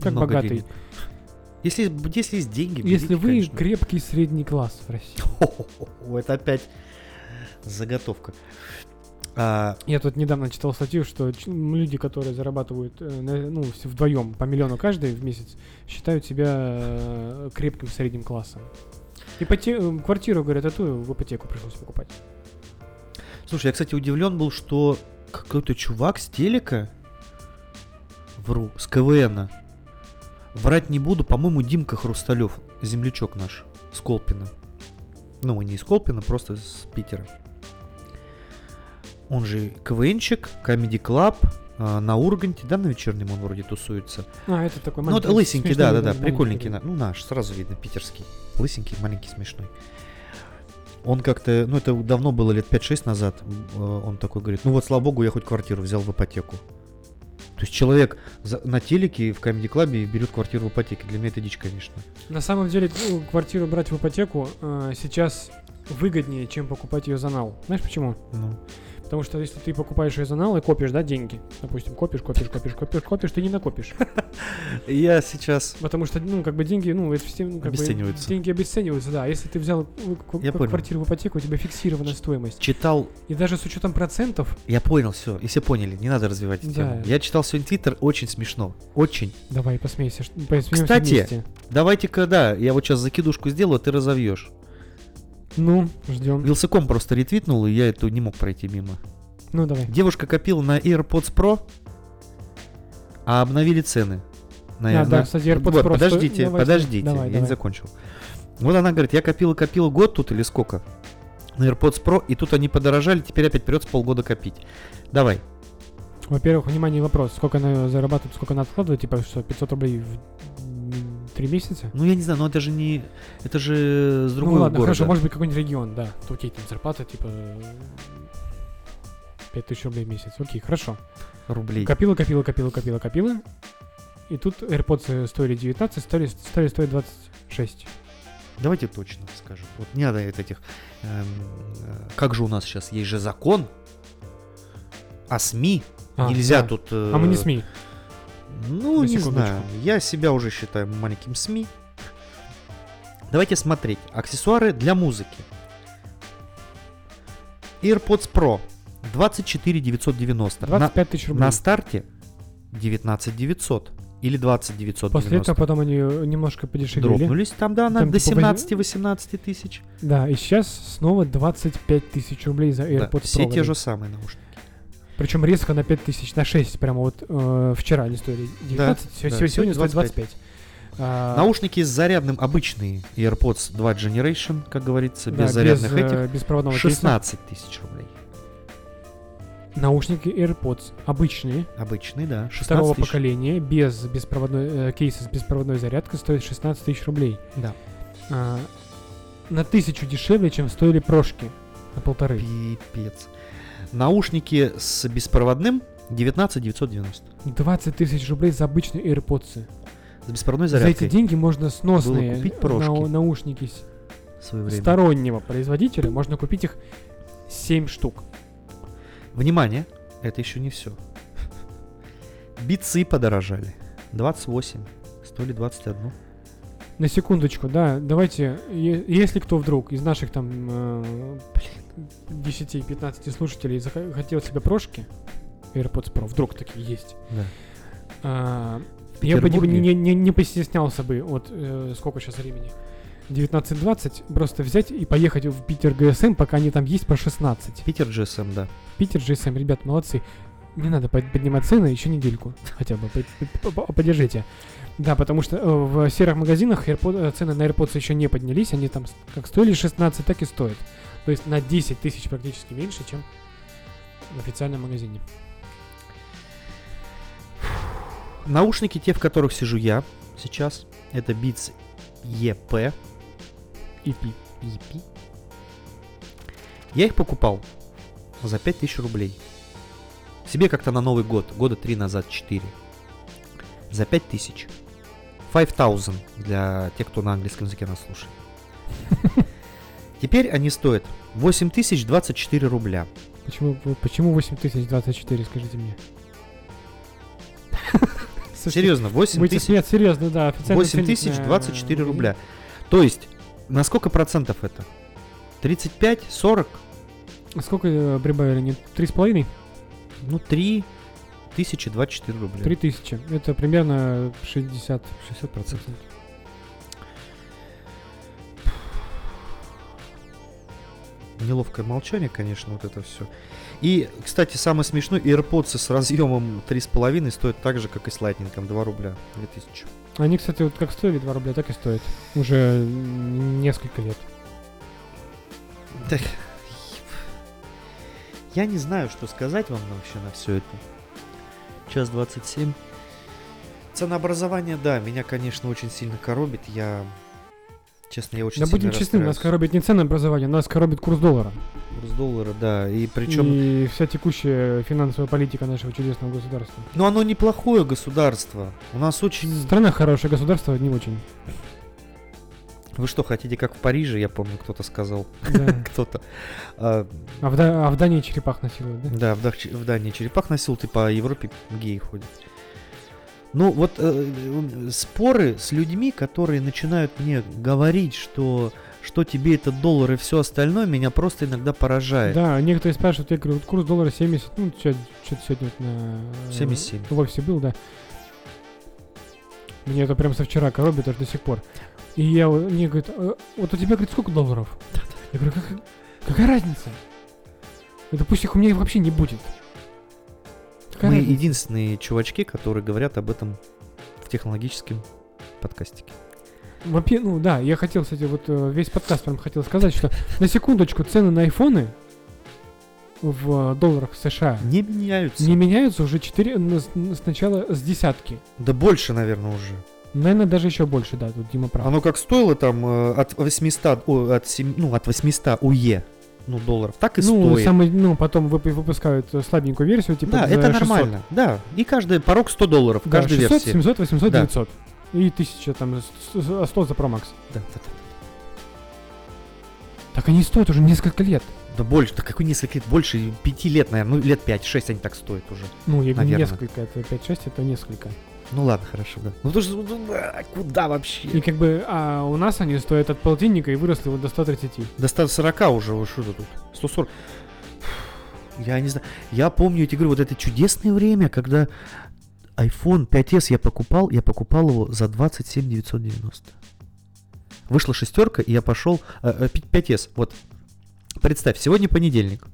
Как Много богатый. денег. Если, если есть деньги, Если берите, вы конечно. крепкий средний класс в России. Хо-хо-хо, Это опять заготовка. А, Я тут недавно читал статью, что люди, которые зарабатывают э, ну, вдвоем по миллиону каждый в месяц, считают себя э, крепким средним классом. Ипоте... э, Квартиру, говорят, эту в ипотеку пришлось покупать. слушай, я, кстати, удивлен был, что какой-то чувак с телека, вру, с КВН, врать не буду, по-моему, Димка Хрусталев, землячок наш, с Колпина. Ну, не из Колпина, просто с Питера. Он же КВНчик, Comedy Club, а, на Урганте, да, на вечернем он вроде тусуется. А, это такой Ну, вот маленький, лысенький, смешной, да, да, да, маленький прикольненький. на- Ну, наш, сразу видно, питерский. Лысенький, маленький, смешной. Он как-то, ну, это давно было, лет 5-6 назад, э, он такой говорит, ну вот, слава богу, я хоть квартиру взял в ипотеку. То есть человек за- на телеке в Comedy Club берет квартиру в ипотеке. Для меня это дичь, конечно. На самом деле, ну, квартиру брать в ипотеку э, сейчас выгоднее, чем покупать ее за нал. Знаешь почему? Ну, Потому что если ты покупаешь ее за нал и копишь, да, деньги, допустим, копишь, копишь, копишь, копишь, копишь, ты не накопишь. я сейчас... Потому что, ну, как бы деньги, ну, это все, ну, как бы, Обесцениваются. деньги обесцениваются, да. Если ты взял к- Я понял. квартиру в ипотеку, у тебя фиксированная стоимость. Читал, И даже с учетом процентов, я понял, все, и все поняли, не надо развивать эту Да. тему. Я читал сегодня Твиттер, очень смешно, очень. давай посмейся, посмеемся Кстати. Давайте-ка, да, я вот сейчас закидушку сделаю, а ты разовьешь. Ну, ждем. Вилсаком просто ретвитнул, и я это не мог пройти мимо. Ну, давай. Девушка копила на AirPods Pro, а обновили цены. На, А, да, на- кстати, AirPods Вот, Pro Подождите, давайте, подождите, давай, я давай. не закончил. Вот она говорит, я копила-копила год тут или сколько? На AirPods Pro, и тут они подорожали, теперь опять придется полгода копить. Давай. Во-первых, внимание, вопрос. Сколько она зарабатывает, сколько она откладывает? Типа, что, 500 рублей в три месяца? Ну я не знаю, но это же не... Это же с другого ну ладно, города. хорошо, может быть какой-нибудь регион, да. То окей, там зарплата, типа, 5000 рублей в месяц. Окей, хорошо. рублей. Копила, копила, копила, копила, копила. И тут AirPods стоили 19, стали, стали стоить 26. Давайте точно скажем. Вот не надо этих... эм, э, как же у нас сейчас есть же закон о СМИ. А, Нельзя да. тут... э, А мы не СМИ. Ну, не знаю. Я себя уже считаю маленьким СМИ. Давайте смотреть. Аксессуары для музыки. AirPods Pro 24 990. На, 25 тысяч рублей. на старте 19 900 или 20 990. После этого потом они немножко подешевели. Дропнулись там, да, на Там до типа воз- 17-18 тысяч. Да, и сейчас снова 25 тысяч рублей за Да, AirPods все Pro. те выдают. же самые наушники. Причем резко на 5 тысяч, на 6 прямо вот э, вчера они стоили 19, Да, да, сегодня, стоят 25. 25. А, Наушники с зарядным обычные AirPods 2 Generation, как говорится, да, без зарядных без, этих. э, беспроводного кейса. 16 тысяч рублей. Наушники AirPods обычные, Обычный, да. 16 второго тысяч. поколения, без беспроводной, э, кейса с беспроводной зарядкой, стоят 16 тысяч рублей. Да. А, на тысячу дешевле, чем стоили прошки. На полторы. Пипец. Наушники с беспроводным 19 990. 20 тысяч рублей за обычные AirPods. С беспроводной За зарядкой. эти деньги можно сносные купить прошки. наушники свое время. стороннего производителя. Можно купить их 7 штук. Внимание, это еще не все. Битсы подорожали. 28. Стоили 21. На секундочку, да, давайте, если кто вдруг из наших там э, блин, 10-15 слушателей заха- хотел себе прошки, AirPods Pro, вдруг такие есть, Да. а, я бы не, Петербурге? не, не, не постеснялся бы, вот э, сколько сейчас времени, 19-20, просто взять и поехать в Питер ГСМ, пока они там есть по 16. Питер GSM, да. Питер GSM, ребят, молодцы. Не надо под- поднимать цены еще недельку хотя бы. Под- под- под- Подержите. Да, потому что э, в серых магазинах AirPod- э, цены на AirPods еще не поднялись. Они там как стоили 16, так и стоят. То есть на 10 тысяч практически меньше, чем в официальном магазине. Наушники, те, в которых сижу я сейчас, это Beats EP. EP. EP. Я их покупал за 5000 рублей. Себе как-то на Новый год, года три назад, 4. За 5000. 5000 для тех, кто на английском языке нас слушает. Теперь они стоят 8024 рубля. Почему, почему 8024, скажите мне? Серьезно, Будете 8000 смеяться, серьезно, да, на- 8024 рубля. То есть, на сколько процентов это? 35, 40, А Сколько э, прибавили? Не 3,5? ну 3 тысячи 24 рубля. 3000. Это примерно 60 60 процентов. Неловкое молчание, конечно, вот это все. И, кстати, самое смешное, AirPods с разъемом 3,5 стоят так же, как и с Lightning, 2 рубля, 2000. Они, кстати, вот как стоили 2 рубля, так и стоят. Уже несколько лет. Так, я не знаю, что сказать вам вообще на все это. Час 27. Ценообразование, да, меня, конечно, очень сильно коробит. Я, честно, я очень да будем честны, нас коробит не цены образования, нас коробит курс доллара. Курс доллара, да, и причем... И вся текущая финансовая политика нашего чудесного государства. Ну, оно неплохое государство. У нас очень... Страна хорошая, государство не очень. Вы что, хотите, как в Париже, я помню, кто-то сказал. Да. Кто-то. А, А в, а в Дании черепах насилуют, да? Да, в, Дании черепах носил, ты по Европе геи ходят. Ну, вот э, э, споры с людьми, которые начинают мне говорить, что, что тебе этот доллар и все остальное, меня просто иногда поражает. Да, некоторые спрашивают, я говорю, вот курс доллара 70, ну, что-то сегодня вот на... э, 77. В офисе был, да. Мне это прям со вчера коробит аж до сих пор. И я, мне говорит, «А, вот у тебя, говорит, сколько долларов? Я говорю, «Как- какая разница? Это пусть их у меня вообще не будет. Мы разница? единственные чувачки, которые говорят об этом в технологическом подкастике. Вообще, ну да, я хотел, кстати, вот э, весь подкаст прям хотел сказать, что на секундочку цены на айфоны в долларах США Не меняются. не меняются уже 4, сначала с десятки. Да больше, наверное, уже. Наверное, даже еще больше, да, тут Дима прав. Оно как стоило там э, от 800, о, от, сем- ну, от 800 УЕ ну, долларов, так и ну, стоит. самый, ну, потом вып- выпускают слабенькую версию, типа да, это 600. нормально. Да, и каждый порог 100 долларов Да, каждой 600, версии. 700, 800, Да. 900. И 1000 там, с- с- а 100 за Pro Max. Да, да, да. Так они стоят уже несколько лет. Да больше, да какой несколько лет, больше пяти лет, наверное, ну лет 5-6 они так стоят уже. Ну, я говорю, не Наверно. несколько, это 5-6, это несколько. Ну ладно, хорошо, да. Ну то что, ну, куда вообще? И как бы, а у нас они стоят от полтинника и выросли вот до 130. До 140 уже, вот что-то тут. 140. Я не знаю. Я помню, я тебе говорю, вот это чудесное время, когда iPhone 5s я покупал, я покупал его за 27 990. Вышла шестерка, и я пошел... э, э, 5s, вот. Представь, сегодня понедельник.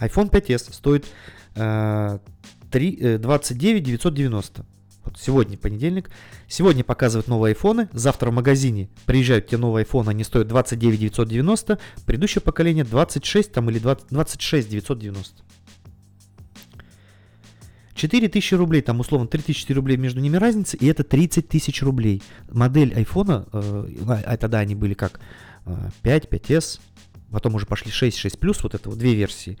iPhone 5s стоит э, три- э, 29 990. Вот сегодня понедельник. Сегодня показывают новые айфоны. Завтра в магазине приезжают те новые айфоны, они стоят 29 990. Предыдущее поколение 26 там или 20 26 990. 4 тысячи рублей, там условно 3 тысячи рублей между ними разница, и это 30 тысяч рублей. Модель айфона, э, а тогда они были как э, 5, 5s, потом уже пошли 6, 6 плюс, вот это вот две версии.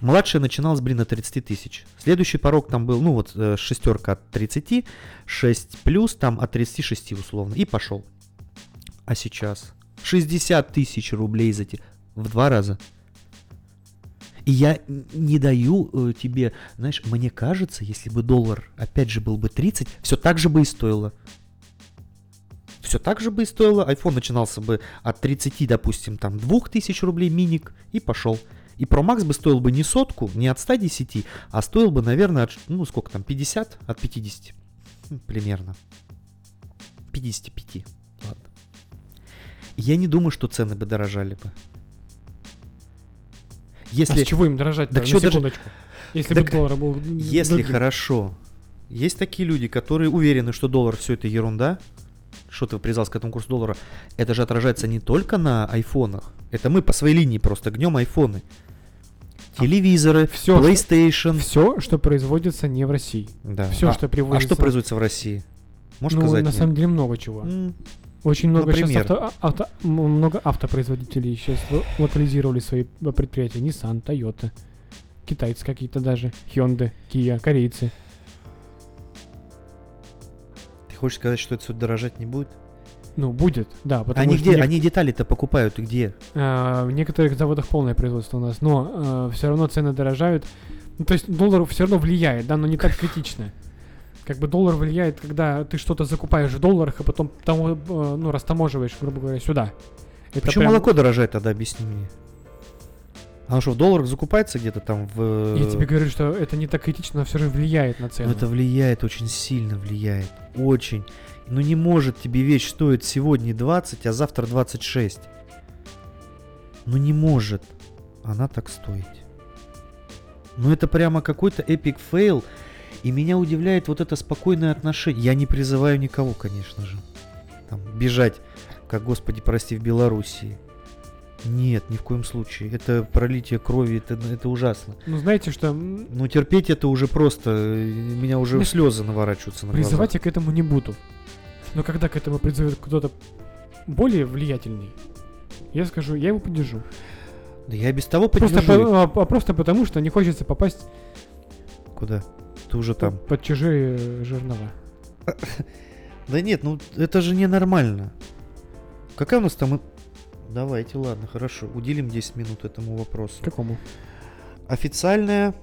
Младшая начиналась, блин, на 30 тысяч. Следующий порог там был, ну вот, э, шестерка от 30, 6 плюс, там от 36 условно, и пошел. А сейчас 60 тысяч рублей за те... в два раза. И я не даю э, тебе, знаешь, мне кажется, если бы доллар опять же был бы 30, все так же бы и стоило. Все так же бы и стоило. iPhone начинался бы от 30, допустим, там 2000 рублей миник и пошел. И Pro Max бы стоил бы не сотку, не от 110, а стоил бы, наверное, от, ну сколько там, 50? От 50. М, Примерно. 55. Ладно. Я не думаю, что цены бы дорожали бы. Если, А с чего им дорожать? Так на чё даже- секундочку. Если Так бы доллар был... Если другим. хорошо. Есть такие люди, которые уверены, что доллар все это ерунда, что ты привязался к этому курсу доллара. Это же отражается не только на айфонах. Это мы по своей линии просто гнем айфоны. Телевизоры, Всё, что- PlayStation. Все, что производится не в России. Да. всё, а, что а привозится- что производится в России? Можешь ну, сказать? на мне? самом деле много чего. М, Очень много сейчас например? авто, а- авто- много автопроизводителей сейчас ло- локализировали свои э, предприятия. Nissan, Toyota, китайцы какие-то даже, Hyundai, Kia, корейцы. Ты хочешь сказать, что это все дорожать не будет? Ну, будет, да. Потому Они что где? нек- Они детали-то покупают и где? а, в некоторых заводах полное производство у нас, но все равно цены дорожают. Ну, то есть доллар все равно влияет, да, но не так критично. Как бы доллар влияет, когда ты что-то закупаешь в долларах, а потом тамо- э, ну, растаможиваешь, грубо говоря, сюда. Это Почему прям- молоко дорожает тогда, объясни мне? Оно что, в долларах закупается где-то там в... Я тебе говорю, что это не так критично, но все же влияет на цену. Но это влияет, очень сильно влияет. Очень. Ну не может тебе вещь стоить сегодня 20, а завтра 26. Ну не может она так стоить. Ну это прямо какой-то epic fail. И меня удивляет вот это спокойное отношение. Я не призываю никого, конечно же. Там, бежать, как, господи, прости, в Белоруссии. Нет, ни в коем случае. Это пролитие крови, это, это ужасно. Ну, знаете, что Ну, терпеть это уже просто... э, Меня уже слезы наворачиваются на глаза. призывать я к этому не буду. Но когда к этому призовет кто-то более влиятельный, я скажу, я его поддержу. Да я без того Просто, поддержу. по- а, а просто потому, что не хочется попасть Куда? Ты уже там. под чужие жернова. Да нет, ну это же ненормально. Какая у нас там... Давайте, ладно, хорошо. Уделим 10 минут этому вопросу. Какому? Официальная...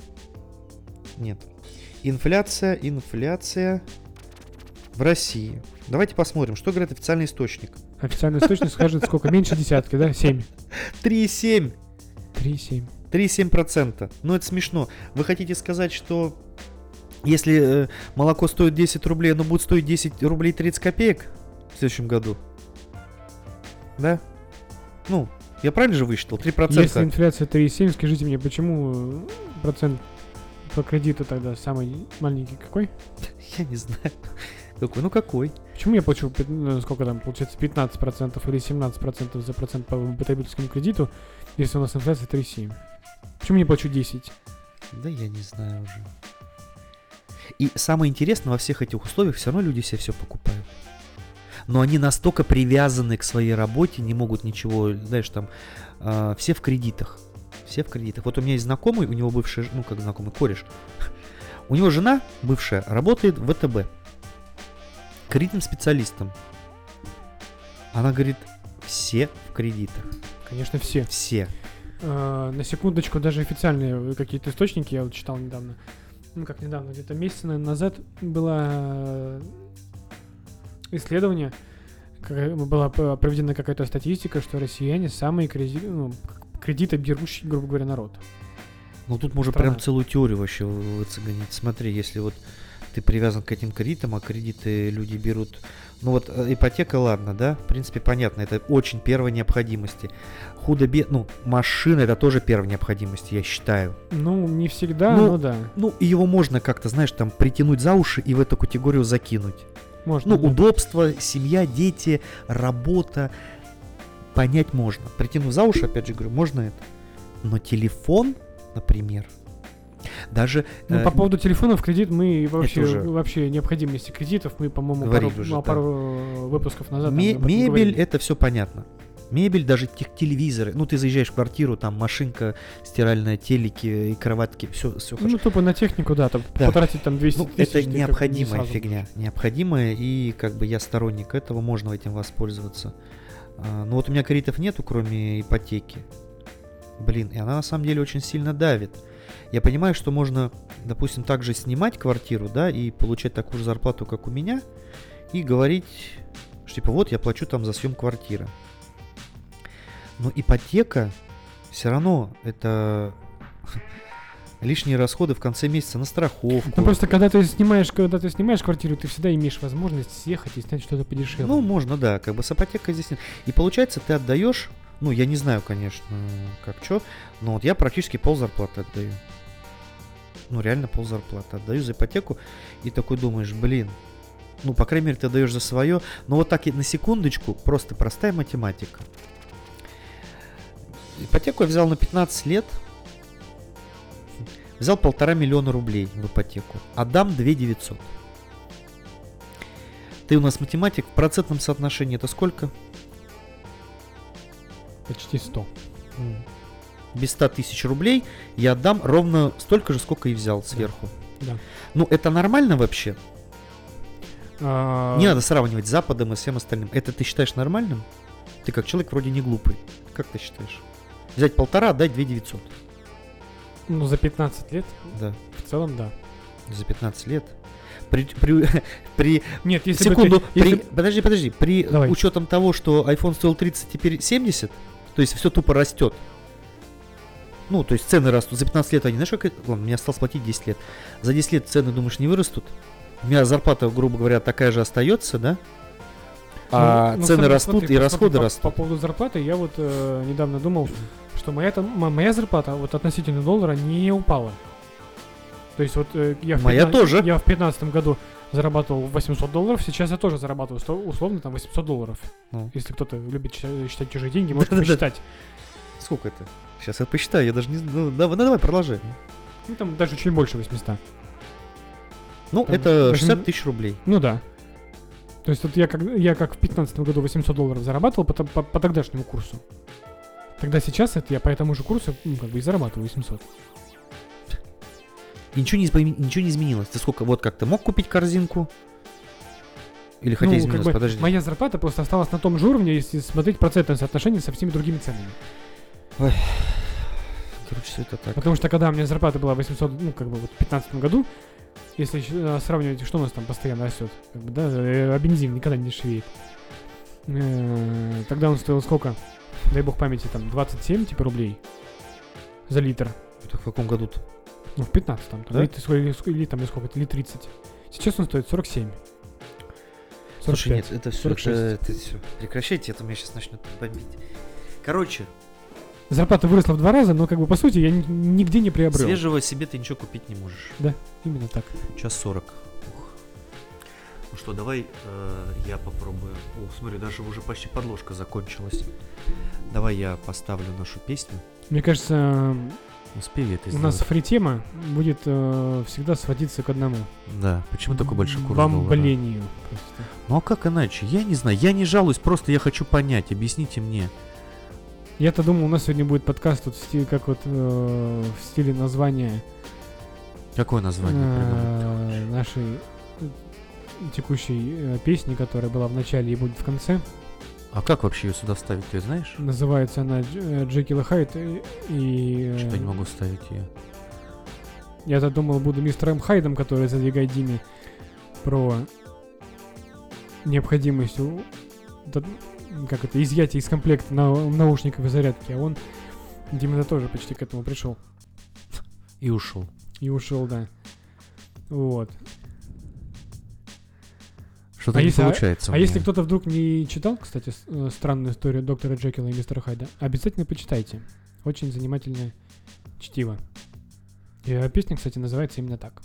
Нет. Инфляция, инфляция в России. Давайте посмотрим, что говорит официальный источник. Официальный источник скажет, сколько? Меньше десятки, да? 7. 3,7. 3,7. 3,7%. Ну, это смешно. Вы хотите сказать, что если э, молоко стоит 10 рублей, оно будет стоить 10 рублей 30 копеек в следующем году? Да? Ну, я правильно же высчитал? 3%. Если инфляция 3,7, скажите мне, почему э, процент по кредиту тогда самый маленький какой? Я не знаю. Какой? Ну какой? Почему я плачу, ну, сколько там, получается, 15% или 17% за процент по потребительскому кредиту, если у нас инфляция 3,7? Почему не плачу 10? Да я не знаю уже. И самое интересное, во всех этих условиях все равно люди себе все покупают. но они настолько привязаны к своей работе, не могут ничего, знаешь, там, а, все в кредитах. Все в кредитах. Вот у меня есть знакомый, у него бывший, ну как знакомый, кореш. У него жена бывшая работает в ВТБ. Кредитным специалистом. Она говорит, все в кредитах. Конечно, все. Все. Э, на секундочку, даже официальные какие-то источники я вот читал недавно. Ну, как недавно, где-то месяц назад было э, исследование, была проведена какая-то статистика, что россияне самые кредит, ну, кредитоберущий, грубо говоря, народ. Ну тут можно Страна. прям целую теорию вообще вы- выцегонить. Смотри, если вот ты привязан к этим кредитам, а кредиты люди берут... Ну вот э, ипотека, ладно, да? В принципе, понятно, это очень первой необходимости. Худо-бед... Ну, машина это тоже первой необходимости, я считаю. Ну, не всегда, Ну, но да. Ну, и его можно как-то, знаешь, там притянуть за уши и в эту категорию закинуть. Можно. Ну, да. удобство, семья, дети, работа. Понять можно. Притянув за уши, опять же говорю, можно это. Но телефон, например, даже... Ну, э, по поводу телефонов, кредит мы вообще, уже- вообще необходимости кредитов мы, по-моему, пару, уже, ну, да. пару э, выпусков назад. ме- мебель, говорили. это все понятно. Мебель, даже те- телевизоры. Ну, ты заезжаешь в квартиру, там машинка, стиральная, телеки и кроватки, все, все Ну, тупо на технику, да, там Да. потратить там 200 Ну, тысяч. это не необходимая сразу фигня. будешь. Необходимая, и как бы я сторонник этого, можно этим воспользоваться. А, Но вот у меня кредитов нету, кроме ипотеки. Блин, и она на самом деле очень сильно давит. Я понимаю, что можно, допустим, также снимать квартиру, да, и получать такую же зарплату, как у меня, и говорить, что типа вот я плачу там за съем квартиры. Но ипотека все равно это лишние расходы в конце месяца на страховку. Ну, просто когда ты снимаешь, когда ты снимаешь квартиру, ты всегда имеешь возможность съехать и снять что-то подешевле. Ну, можно, да, как бы с ипотекой здесь нет. И получается, ты отдаешь, ну, я не знаю, конечно, как что, но вот я практически пол зарплаты отдаю. Ну, реально пол зарплаты отдаю за ипотеку, и такой думаешь, блин, ну, по крайней мере, ты отдаешь за свое, но вот так и на секундочку, просто простая математика. Ипотеку я взял на 15 лет, взял полтора миллиона рублей в ипотеку, отдам 2 900. Ты у нас математик, в процентном соотношении это сколько? Почти 100. Без 100 тысяч рублей я отдам ровно столько же, сколько и взял сверху. Да. Ну, это нормально вообще? А, Не надо сравнивать с Западом и всем остальным. Это ты считаешь нормальным? Ты как человек вроде не глупый. Как ты считаешь? Взять полтора, отдать 2 900. Ну, за 15 лет, Да, в целом, да. за 15 лет. При, при, при Нет, если бы секунду, ты- если при- подожди, подожди, при Давай. учетом того, что iPhone стоил 30, теперь 70, то есть все тупо растет. Ну, то есть цены растут. За 15 лет они, знаешь, как... Ладно, мне осталось платить 10 лет. За 10 лет цены, думаешь, не вырастут? У меня зарплата, грубо говоря, такая же остается, да? А Ну, ну, цены смотри, растут смотри, и расходы по, растут. По поводу зарплаты, я вот э, недавно думал, что моя, там, мо- моя зарплата вот относительно доллара не упала. То есть вот э, я, в Моя 15 тоже. я в 15 году зарабатывал 800 долларов, сейчас я тоже зарабатываю сто- условно там 800 долларов. Ну. Если кто-то любит считать, чужие деньги, может посчитать. Сколько это? Сейчас я посчитаю, я даже не знаю. Ну, давай, ну, давай, продолжай. Ну там даже чуть больше 800. Ну, Там это восемь- 60 тысяч рублей. Ну да. То есть вот я как, я как в 15 году 800 долларов зарабатывал по, по, по тогдашнему курсу. Тогда сейчас это я по этому же курсу ну, как бы и зарабатываю 800. И ничего не, изме- ничего не изменилось. Ты сколько, вот как ты мог купить корзинку? Или хотя Ну, изменилось, как бы подожди. Моя зарплата просто осталась на том же уровне, если смотреть процентное соотношение со всеми другими ценами. Короче, все это так. Потому что когда у меня зарплата была 800, ну, как бы вот в 15 году, если э, сравнивать, что у нас там постоянно растет, как бы, да, э, а бензин никогда не дешевеет. Э, Тогда он стоил сколько? Дай бог памяти, там, 27 типа рублей за литр. Это в каком году-то? Ну, в 15 там, Да? или, или, там, или сколько, или 30. Сейчас он стоит 47. Слушай, 45. нет, это все, 46. это, все. Прекращайте, это меня сейчас начнет бомбить. Короче, Зарплата выросла в два раза, но как бы по сути я ни- нигде не приобрел. свежего себе ты ничего купить не можешь. Именно так. Час сорок. Ну что, давай э, я попробую. О, смотри, даже уже почти подложка закончилась. Давай я поставлю нашу песню. Мне кажется, Успею я это у сделать? нас фри-тема будет э, всегда сводиться к одному. Да, почему такой большой курс доллара? Бомблению. просто. Ну а как иначе? Я не знаю, я не жалуюсь, просто я хочу понять, объясните мне. Я-то думал, у нас сегодня будет подкаст вот в стиле, как вот э, в стиле названия Какое название э, нашей э, текущей э, песни, которая была в начале и будет в конце. А как вообще ее сюда вставить, ты знаешь? Называется она э, Джекил и Хайд. И, и, э, Что-то не могу вставить ее. Я-то думал, буду мистером Хайдом, который задвигает Диме про необходимость у- как это, изъятия из комплекта на, наушников и зарядки, а он, Дима тоже почти к этому пришел И ушел. и ушел, да. Вот. Что-то А не если- получается. у А если кто-то вдруг не читал, кстати, э, странную историю доктора Джекила и мистера Хайда, обязательно почитайте. Очень занимательное чтиво. И э, песня, кстати, называется именно так.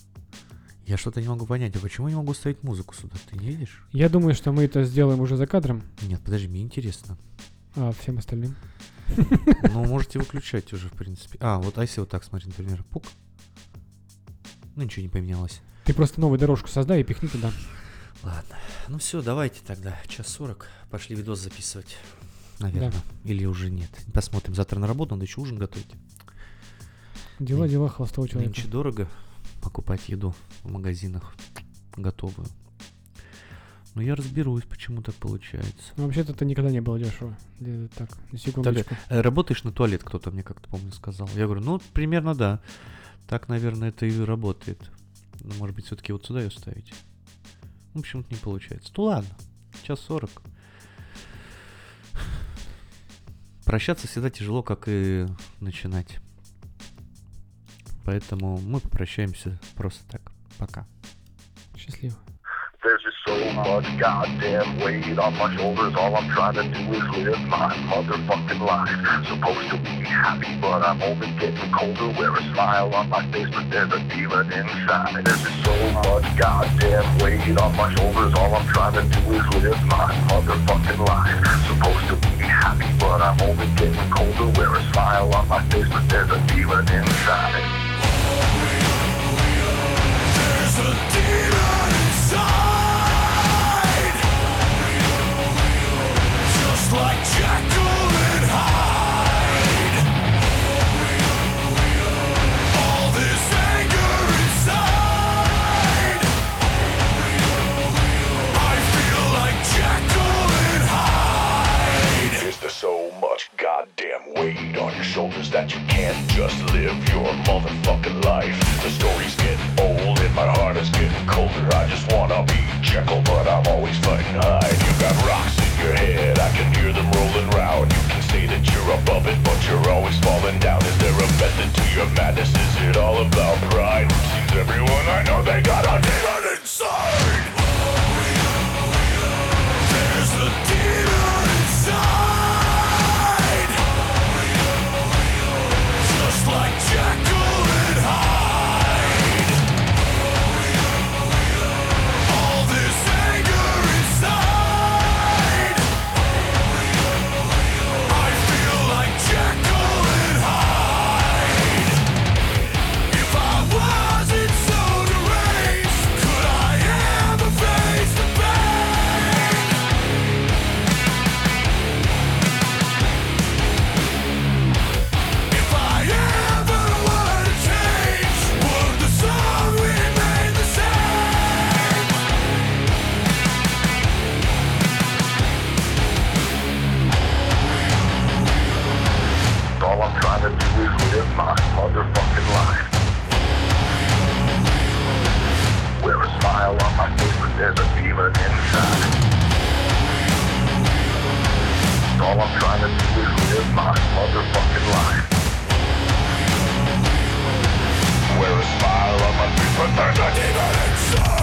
Я что-то не могу понять, а почему я не могу ставить музыку сюда? Ты не видишь? Я думаю, что мы это сделаем уже за кадром, Нет, подожди, мне интересно. а всем остальным. Ну, можете выключать уже, в принципе. А, вот а если вот так смотри, например, пук. Ну, ничего не поменялось. Ты просто новую дорожку создай и пихни туда. Ладно. Ну все, давайте тогда. Час сорок. Пошли видос записывать. Наверное. Или уже нет. Посмотрим. Завтра на работу, надо еще ужин готовить. Дела, Ны- дела холостого человека. Нынче дорого покупать еду в магазинах готовую. Но я разберусь, почему так получается. Ну, вообще-то это никогда не было дешево. Так, секундочку. Э, Работаешь на туалет, кто-то мне как-то, помню, сказал. Я говорю, ну, примерно да. Так, наверное, это и работает. Но, может быть, все-таки вот сюда ее ставить. Ну, почему-то не получается. Ну, ладно. Час сорок. Прощаться всегда тяжело, как и начинать. Поэтому мы попрощаемся просто так. Пока. Счастливо. There's just so much goddamn weight on my shoulders. All I'm trying to do is live my motherfucking life. Supposed to be happy, but I'm only getting colder. Wear a smile on my face, but there's a demon inside. There's just so much goddamn weight on my shoulders. All I'm trying to do is live my motherfucking life. Supposed to be happy, but I'm only getting colder. Wear a smile on my face, but there's a demon inside. That you can't just live your motherfucking life? The story's getting old my heart is getting colder. I just wanna be Jekyll, but I'm always fighting Hyde. You got rocks in your head, I can hear them rolling round. You can say that you're above it, but you're always falling down. Is there a method to your madness? Is it all about pride? Seems everyone I know they got a demon inside. Smile on my face, but there's a demon inside. All I'm trying to do is live my motherfucking life. Wear a smile on my face, but there's a demon inside.